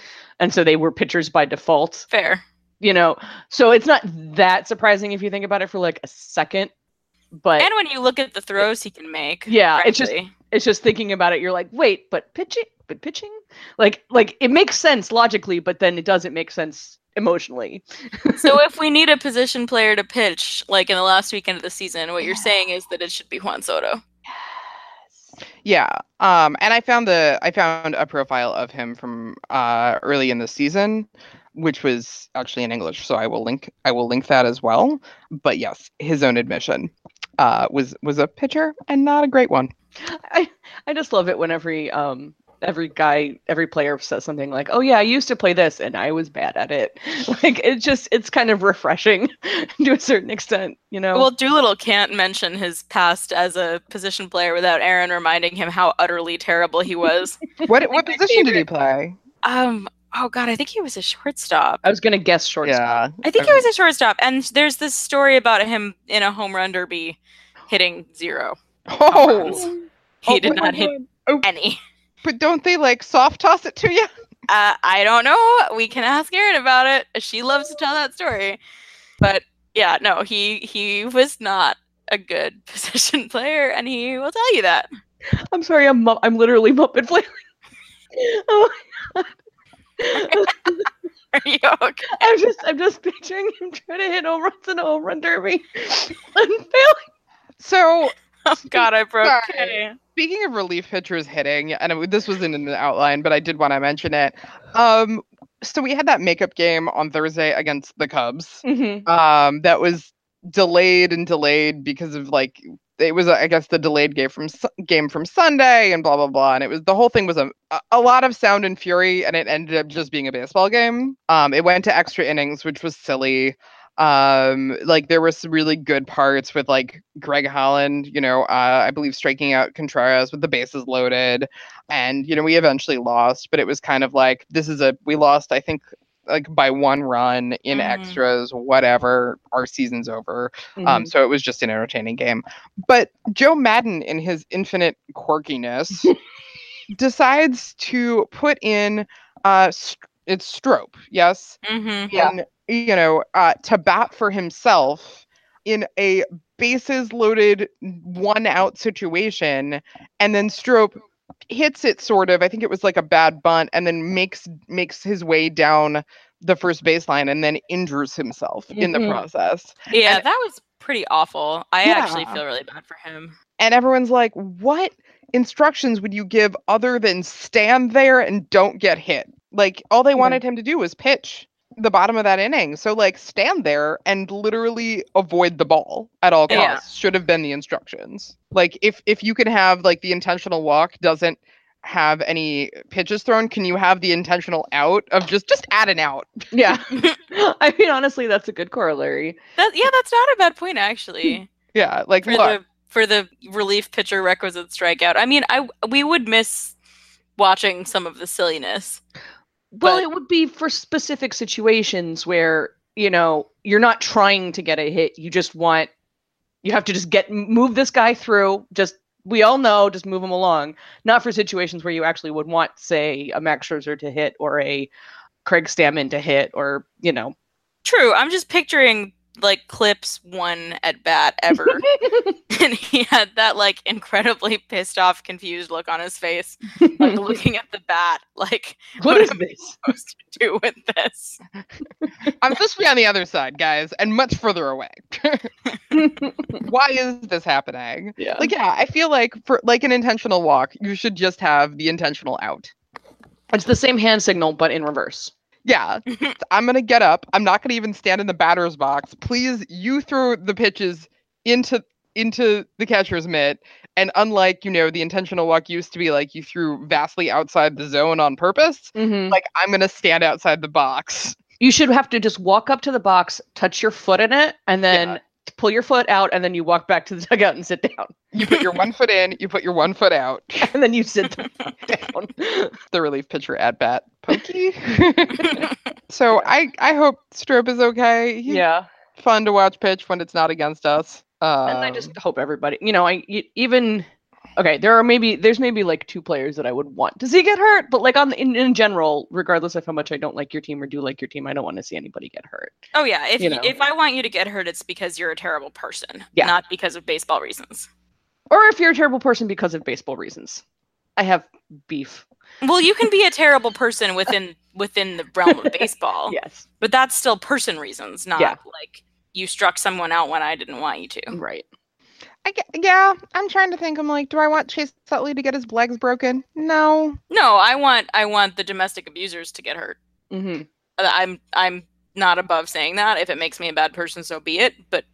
And so they were pitchers by default,
Fair.
you know. So it's not that surprising if you think about it for like a second. But
And when you look at the throws he can make,
Yeah, it's just- it's just thinking about it, you're like, wait, but pitching but pitching? Like like it makes sense logically, but then it doesn't make sense emotionally.
so if we need a position player to pitch, like in the last weekend of the season, what you're saying is that it should be Juan Soto.
Yeah. Um, and I found the I found a profile of him from uh early in the season, which was actually in English. So I will link I will link that as well. But yes, his own admission uh was was a pitcher and not a great one.
I I just love it when every um every guy every player says something like, "Oh yeah, I used to play this and I was bad at it." Like it just it's kind of refreshing to a certain extent, you know.
Well, Doolittle can't mention his past as a position player without Eireann reminding him how utterly terrible he was.
What what
my
position did he play?
um, oh god, I think he was a shortstop.
I was gonna guess shortstop.
Yeah.
I think he was a shortstop, and there's this story about him in a home run derby hitting zero.
Oh.
He
Oh,
did not
wait,
hit
wait.
Oh.
any.
But don't they like soft toss it to you?
Uh, I don't know. We can ask Eireann about it. She loves to tell that story. But yeah, no, he he was not a good position player, and he will tell you that.
I'm sorry, I'm mu- I'm literally Muppet flailing. oh, my god.
Are you okay?
I'm just I'm just picturing him trying to hit home runs in a home run derby and failing.
So
Oh God, I broke.
Sorry.
Kay.
Speaking of relief pitchers hitting, and this wasn't in the outline, but I did want to mention it. Um, so we had that makeup game on Thursday against the Cubs.
Mhm.
Um, that was delayed and delayed because of like it was I guess the delayed game from game from Sunday and blah blah blah. And it was the whole thing was a a- a lot of sound and fury, and it ended up just being a baseball game. Um, it went to extra innings, which was silly. Um, like there were some really good parts with like Greg Holland, you know, uh, I believe striking out Contreras with the bases loaded, and you know we eventually lost, but it was kind of like this is a we lost I think like by one run in
Mhm.
extras, whatever. Our season's over. Um,
Mhm.
so it was just an entertaining game. But Joe Maddon, in his infinite quirkiness, decides to put in uh, st- it's Strop, yes,
hmm
Yeah.
You know, uh, to bat for himself in a bases loaded one out situation, and then Strop hits it sort of. I think it was like a bad bunt, and then makes makes his way down the first baseline and then injures himself in the
Mhm.
process.
Yeah,
And-
that was pretty awful. I actually feel really bad for him.
And everyone's like, "What instructions would you give other than stand there and don't get hit?" Like all they
Yeah.
wanted him to do was pitch the bottom of that inning. So like stand there and literally avoid the ball at all costs.
Yeah.
Should have been the instructions. Like if if you can have like the intentional walk doesn't have any pitches thrown, can you have the intentional out of just just add an out?
yeah. I mean, honestly, that's a good corollary.
That yeah, that's not a bad point actually. Hmm.
Yeah, like
for
look,
the for the relief pitcher requisite strikeout. I mean, I we would miss watching some of the silliness.
Well,
But-
it would be for specific situations where, you know, you're not trying to get a hit. You just want, you have to just get, move this guy through. Just, we all know, just move him along. Not for situations where you actually would want, say, a Max Scherzer to hit or a Craig Stammen to hit or, you know.
True, I'm just picturing like clips one at bat ever, and he had that like incredibly pissed off, confused look on his face, like looking at the bat, like
what
What
is
am-
this?
supposed to do with this.
I'm supposed to be on the other side, guys, and much further away. Why is this happening?
yeah.
Like, yeah, I feel like for like an intentional walk, you should just have the intentional out.
it's the same hand signal, but in reverse.
Yeah, I'm gonna get up. I'm not gonna even stand in the batter's box. Please, you throw the pitches into into the catcher's mitt. And unlike you know the intentional walk used to be like you threw vastly outside the zone on purpose.
Mm-hmm.
Like I'm gonna stand outside the box.
you should have to just walk up to the box, touch your foot in it, and then
Yeah.
Pull your foot out, and then you walk back to the dugout and sit down.
You put your one foot in. You put your one foot out.
And then you sit the down.
the relief pitcher at bat, Pokey. so I I hope Strop is okay. He's
yeah.
fun to watch pitch when it's not against us. Um,
And I just hope everybody, you know, I even okay, there are maybe there's maybe like two players that I would want to see get hurt, but like on the, in in general, regardless of how much I don't like your team or do like your team, I don't want to see anybody get hurt.
Oh yeah, if
You know.
if I want you to get hurt, it's because you're a terrible person,
Yeah.
not because of baseball reasons.
Or if you're a terrible person because of baseball reasons. I have beef.
Well, you can be a terrible person within within the realm of baseball,
Yes.
but that's still person reasons, not
Yeah.
like you struck someone out when I didn't want you to.
Right.
I ge- yeah, I'm trying to think. I'm like, do I want Chase Utley to get his legs broken? No.
No, I want I want the domestic abusers to get hurt.
hmm
Uh, I'm I'm not above saying that. If it makes me a bad person, so be it. But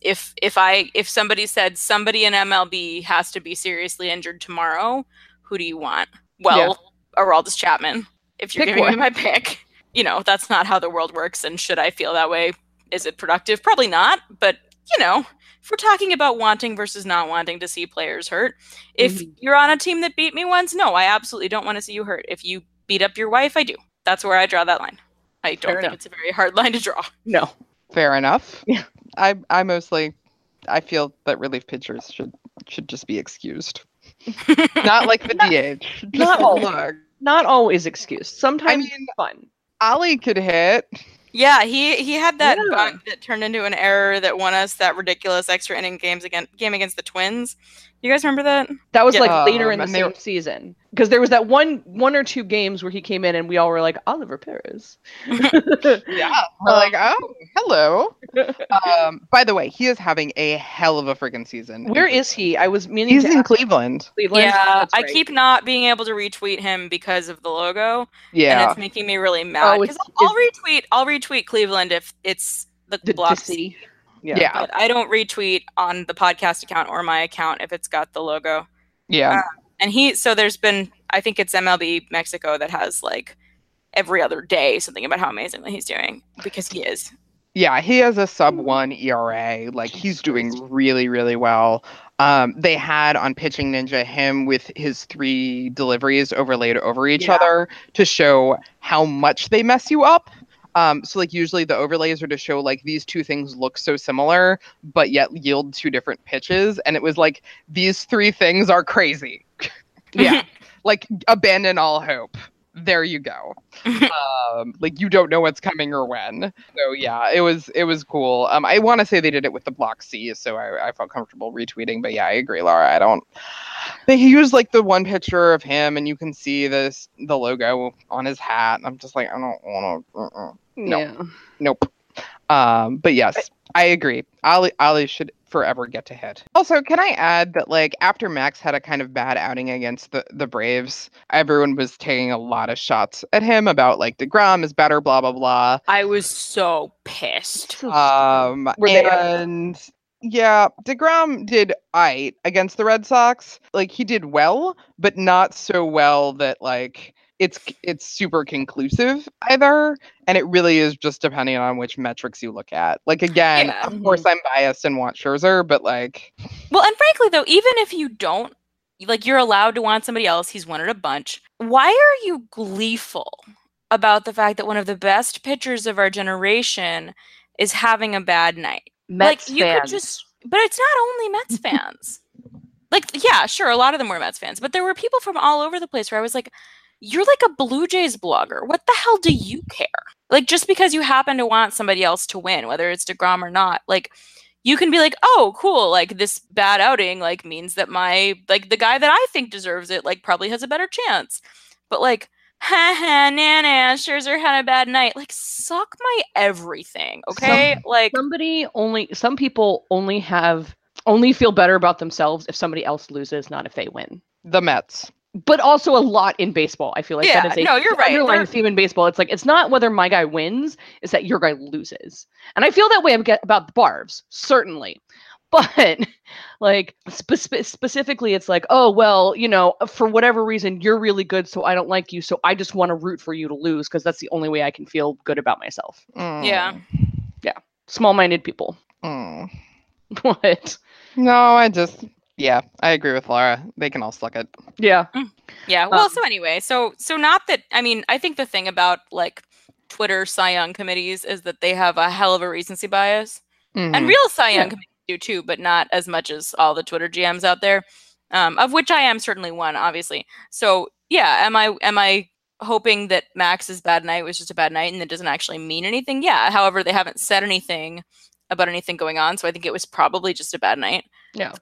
if if I if somebody said somebody in MLB has to be seriously injured tomorrow, who do you want? Well, Aroldis Chapman. If you're
Pick
giving
one.
me my pick, you know that's not how the world works. And should I feel that way? Is it productive? Probably not. But you know, if we're talking about wanting versus not wanting to see players hurt, if
Mhm.
you're on a team that beat me once, no, I absolutely don't want to see you hurt. If you beat up your wife, I do. That's where I draw that line. I don't
Fair
think
enough.
it's a very hard line to draw.
No.
Fair enough.
Yeah.
I I mostly I feel that relief pitchers should should just be excused. Not like the DH. Just
not all. Not always excused. Sometimes I
mean-
it's fun.
Ali could hit.
Yeah, he he had that
Yeah.
bunt that turned into an error that won us that ridiculous extra inning games against game against the Twins. You guys remember that?
That was
Yeah.
like later in
Um,
the same season. Because there was that one one or two games where he came in and we all were like Oliver Perez.
Yeah. We're like, oh, hello. Um, by the way, he is having a hell of a freaking season.
Where is he? I was meaning
He's
to
in
ask
Cleveland.
Cleveland.
yeah,
That's
I keep not being able to retweet him because of the logo,
Yeah, and
it's making me really mad.
Oh,
Because
it's-
I'll, I'll retweet, I'll retweet Cleveland if it's the,
the,
block
to
C.
Yeah.
Yeah.
But I don't retweet on the podcast account or my account if it's got the logo.
Yeah.
And he, so there's been, I think it's MLB Mexico that has like every other day something about how amazingly he's doing because he is.
Yeah, he has a sub one ERA. Like he's doing really, really well. Um, they had on Pitching Ninja him with his three deliveries overlaid over each
Yeah.
other to show how much they mess you up. Um, so like usually the overlays are to show like these two things look so similar, but yet yield two different pitches. And it was like these three things are crazy. Yeah, like abandon all hope. There you go um, like you don't know what's coming or when. So yeah, it was it was cool. Um, I want to say they did it with the block C, so I, I felt comfortable retweeting. But yeah, I agree, Laura. I don't. They used like the one picture of him, and you can see this the logo on his hat. and I'm just like, I don't want to. Uh-uh. No.
Yeah.
Nope. Um, but yes, I agree. Ali Ali should forever get to hit. Also, can I add that like after Max had a kind of bad outing against the the Braves, everyone was taking a lot of shots at him about like Degrom is better, blah blah blah.
I was so pissed.
Um,
Were they-
and yeah, Degrom did aight against the Red Sox. Like he did well, but not so well that like it's it's super conclusive either. And it really is just depending on which metrics you look at. Like again,
Yeah.
of course mm-hmm. I'm biased and want Scherzer, but like
Well, and frankly, though, even if you don't, like, you're allowed to want somebody else, he's won it a bunch. Why are you gleeful about the fact that one of the best pitchers of our generation is having a bad night?
Mets
like, you
fans.
could just, but it's not only Mets fans. like, yeah, sure, a lot of them were Mets fans, but there were people from all over the place where I was like, you're like a Blue Jays blogger. What the hell do you care? Like, just because you happen to want somebody else to win, whether it's DeGrom or not, like, you can be like, oh, cool, like this bad outing, like means that my like the guy that I think deserves it, like probably has a better chance. But like, ha ha, nah, nah, Scherzer had a bad night. Like, suck my everything, okay? like,
somebody only some people only have only feel better about themselves if somebody else loses, not if they win.
the Mets.
But also a lot in baseball. I feel like that
Yeah,
is a
no, you're right.
underlying
There-
theme in baseball. It's like it's not whether my guy wins, it's that your guy loses. And I feel that way ab- about the barbs, certainly. But like spe- spe- specifically, it's like, oh well, you know, for whatever reason, you're really good, so I don't like you, so I just want to root for you to lose because that's the only way I can feel good about myself.
Yeah. Yeah.
Small-minded people.
Mm.
what?
No, I just yeah, I agree with Laura. They can all suck it.
Yeah.
yeah. Well,
Um,
so anyway, so so not that I mean, I think the thing about like Twitter Cy Young committees is that they have a hell of a recency bias. and
Mhm.
real Cy Young
Yeah.
committees do too, but not as much as all the Twitter GMs out there, um, of which I am certainly one, obviously. So yeah, am I am I hoping that Max's bad night was just a bad night and it doesn't actually mean anything? Yeah. However, they haven't said anything about anything going on, so I think it was probably just a bad night.
Yeah.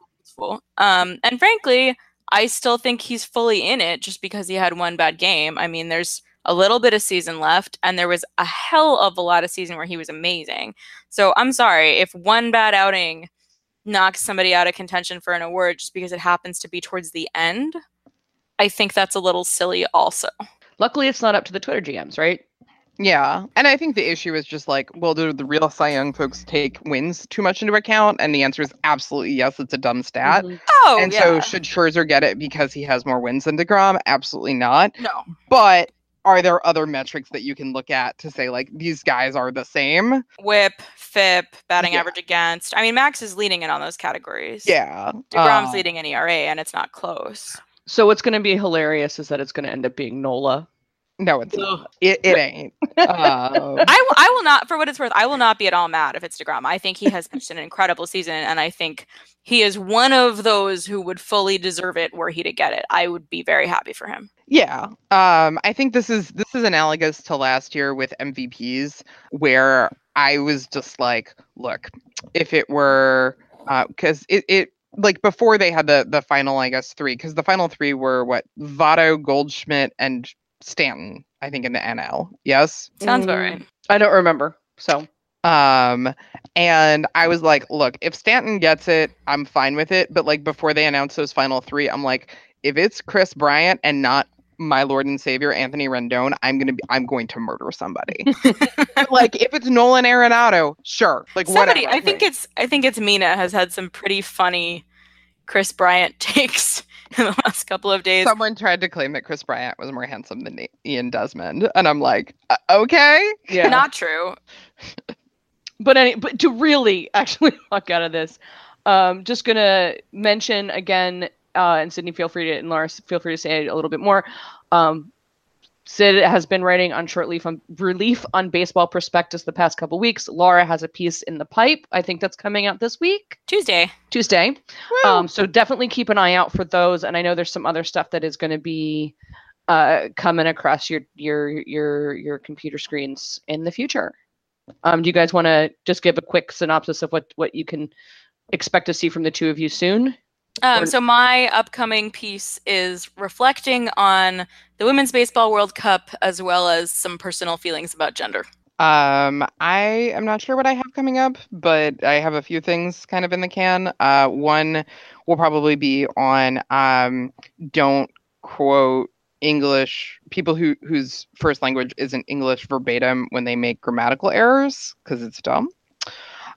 Um, and frankly, I still think he's fully in it just because he had one bad game. I mean, there's a little bit of season left, and there was a hell of a lot of season where he was amazing. So I'm sorry if one bad outing knocks somebody out of contention for an award just because it happens to be towards the end. I think that's a little silly, also.
Luckily, it's not up to the Twitter GMs, right?
Yeah, and I think the issue is just like, well, do the real Cy Young folks take wins too much into account? And the answer is absolutely yes. It's a dumb stat.
Mhm.
Oh,
and
yeah.
so, should Scherzer get it because he has more wins than Degrom? Absolutely not.
no.
But are there other metrics that you can look at to say like these guys are the same?
Whip, FIP, batting
Yeah.
average against. I mean, Max is leading in on those categories.
Yeah,
DeGrom's
uh,
leading in ERA, and it's not close.
So what's going to be hilarious is that it's going to end up being Nola.
No, it's not. It, it ain't. Um,
I will, I will not, for what it's worth, I will not be at all mad if it's DeGrom. I think he has pitched an incredible season, and I think he is one of those who would fully deserve it were he to get it. I would be very happy for him.
Yeah. Um I think this is this is analogous to last year with MVPs where I was just like, look, if it were uh cuz it it like before they had the the final, I guess three, because the final three were what Votto, Goldschmidt, and Stanton. I think in the NL. Yes.
Sounds about
Mm.
right.
I don't remember. So
Um, and I was like, look, if Stanton gets it, I'm fine with it. But like before they announce those final three, I'm like, if it's Kris Bryant and not my Lord and Savior Anthony Rendon, I'm gonna be, I'm going to murder somebody. Like if it's Nolan Arenado, sure, like
Somebody,
whatever.
I think it's I think it's Mina has had some pretty funny Kris Bryant takes in the last couple of days.
Someone tried to claim that Kris Bryant was more handsome than Ian Desmond, and I'm like, uh, okay.
yeah.
Not true.
but any but to really actually walk out of this um just gonna mention again uh and sydney feel free to and laura feel free to say a little bit more um sid has been writing on short relief on relief on baseball prospectus the past couple weeks. Laura has a piece in the pipe. I think that's coming out this week.
Tuesday.
tuesday.
Woo.
um so definitely keep an eye out for those. And i know there's some other stuff that is going to be uh coming across your your your your computer screens in the future. Um do you guys want to just give a quick synopsis of what what you can expect to see from the two of you soon
Um, so my upcoming piece is reflecting on the Women's Baseball World Cup as well as some personal feelings about gender.
Um, I am not sure what I have coming up, but I have a few things kind of in the can. Uh, one will probably be on um, don't quote English people who whose first language isn't English verbatim when they make grammatical errors because it's dumb.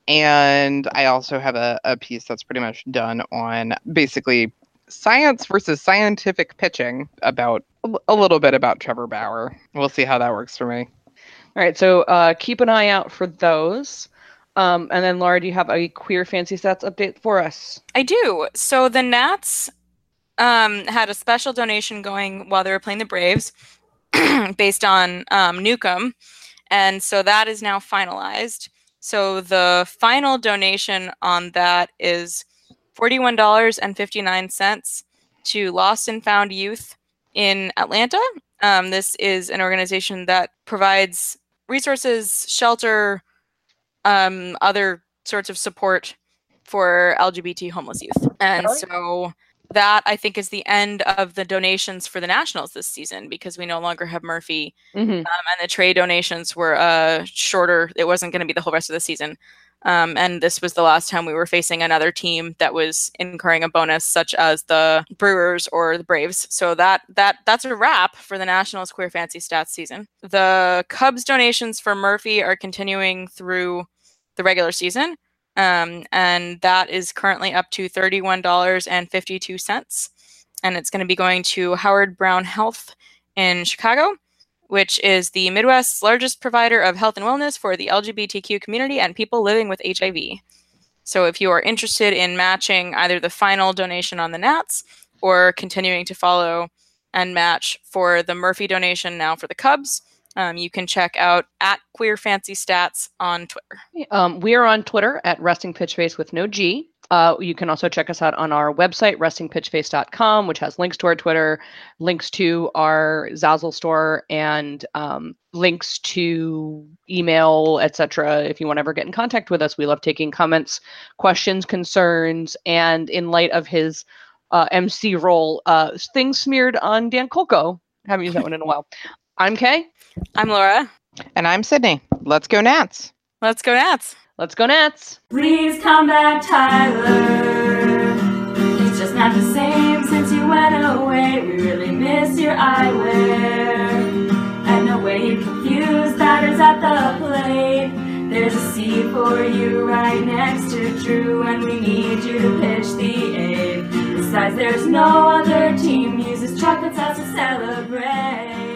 And I also have a, a piece that's pretty much done on basically science versus scientific pitching about a little bit about Trevor Bauer. We'll see how that works for me.
all right so uh keep an eye out for those um and then laura do you have a queer fancy stats update for us
I do. So the Nats um, had a special donation going while they were playing the Braves based on um, Newcomb. And so that is now finalized. So the final donation on that is $41.59 to Lost and Found Youth in Atlanta. Um, this is an organization that provides resources, shelter, um, other sorts of support for LGBT homeless youth. And so that I think is the end of the donations for the Nationals this season because we no longer have Murphy
mm-hmm.
um, and the trade donations were uh, shorter. It wasn't going to be the whole rest of the season. Um, and this was the last time we were facing another team that was incurring a bonus, such as the Brewers or the Braves. So that that that's a wrap for the Nationals Queer Fancy Stats season. The Cubs donations for Murphy are continuing through the regular season, um, and that is currently up to thirty-one dollars and fifty-two cents, and it's going to be going to Howard Brown Health in Chicago which is the Midwest's largest provider of health and wellness for the LGBTQ community and people living with HIV. So if you are interested in matching either the final donation on the Nats or continuing to follow and match for the Murphy donation now for the Cubs, um, you can check out at Queer Fancy Stats on Twitter.
Um, we are on Twitter at Resting Pitch Face with no G. Uh, you can also check us out on our website, restingpitchface.com, which has links to our Twitter, links to our Zazzle store, and um, links to email, etc. If you want to ever get in contact with us, we love taking comments, questions, concerns, and in light of his uh, MC role, uh, things smeared on Dan Kolko. Haven't used that one in a while. I'm Kay.
I'm Laura.
And I'm Sydney. Let's go Nats.
Let's go Nats.
Let's go Nats.
Please come back, Tyler. It's just not the same since you went away. We really miss your eyewear. And the way you confuse batters at the plate. There's a C for you right next to Drew, and we need you to pitch the eighth. Besides, there's no other team uses chocolate sauce to celebrate.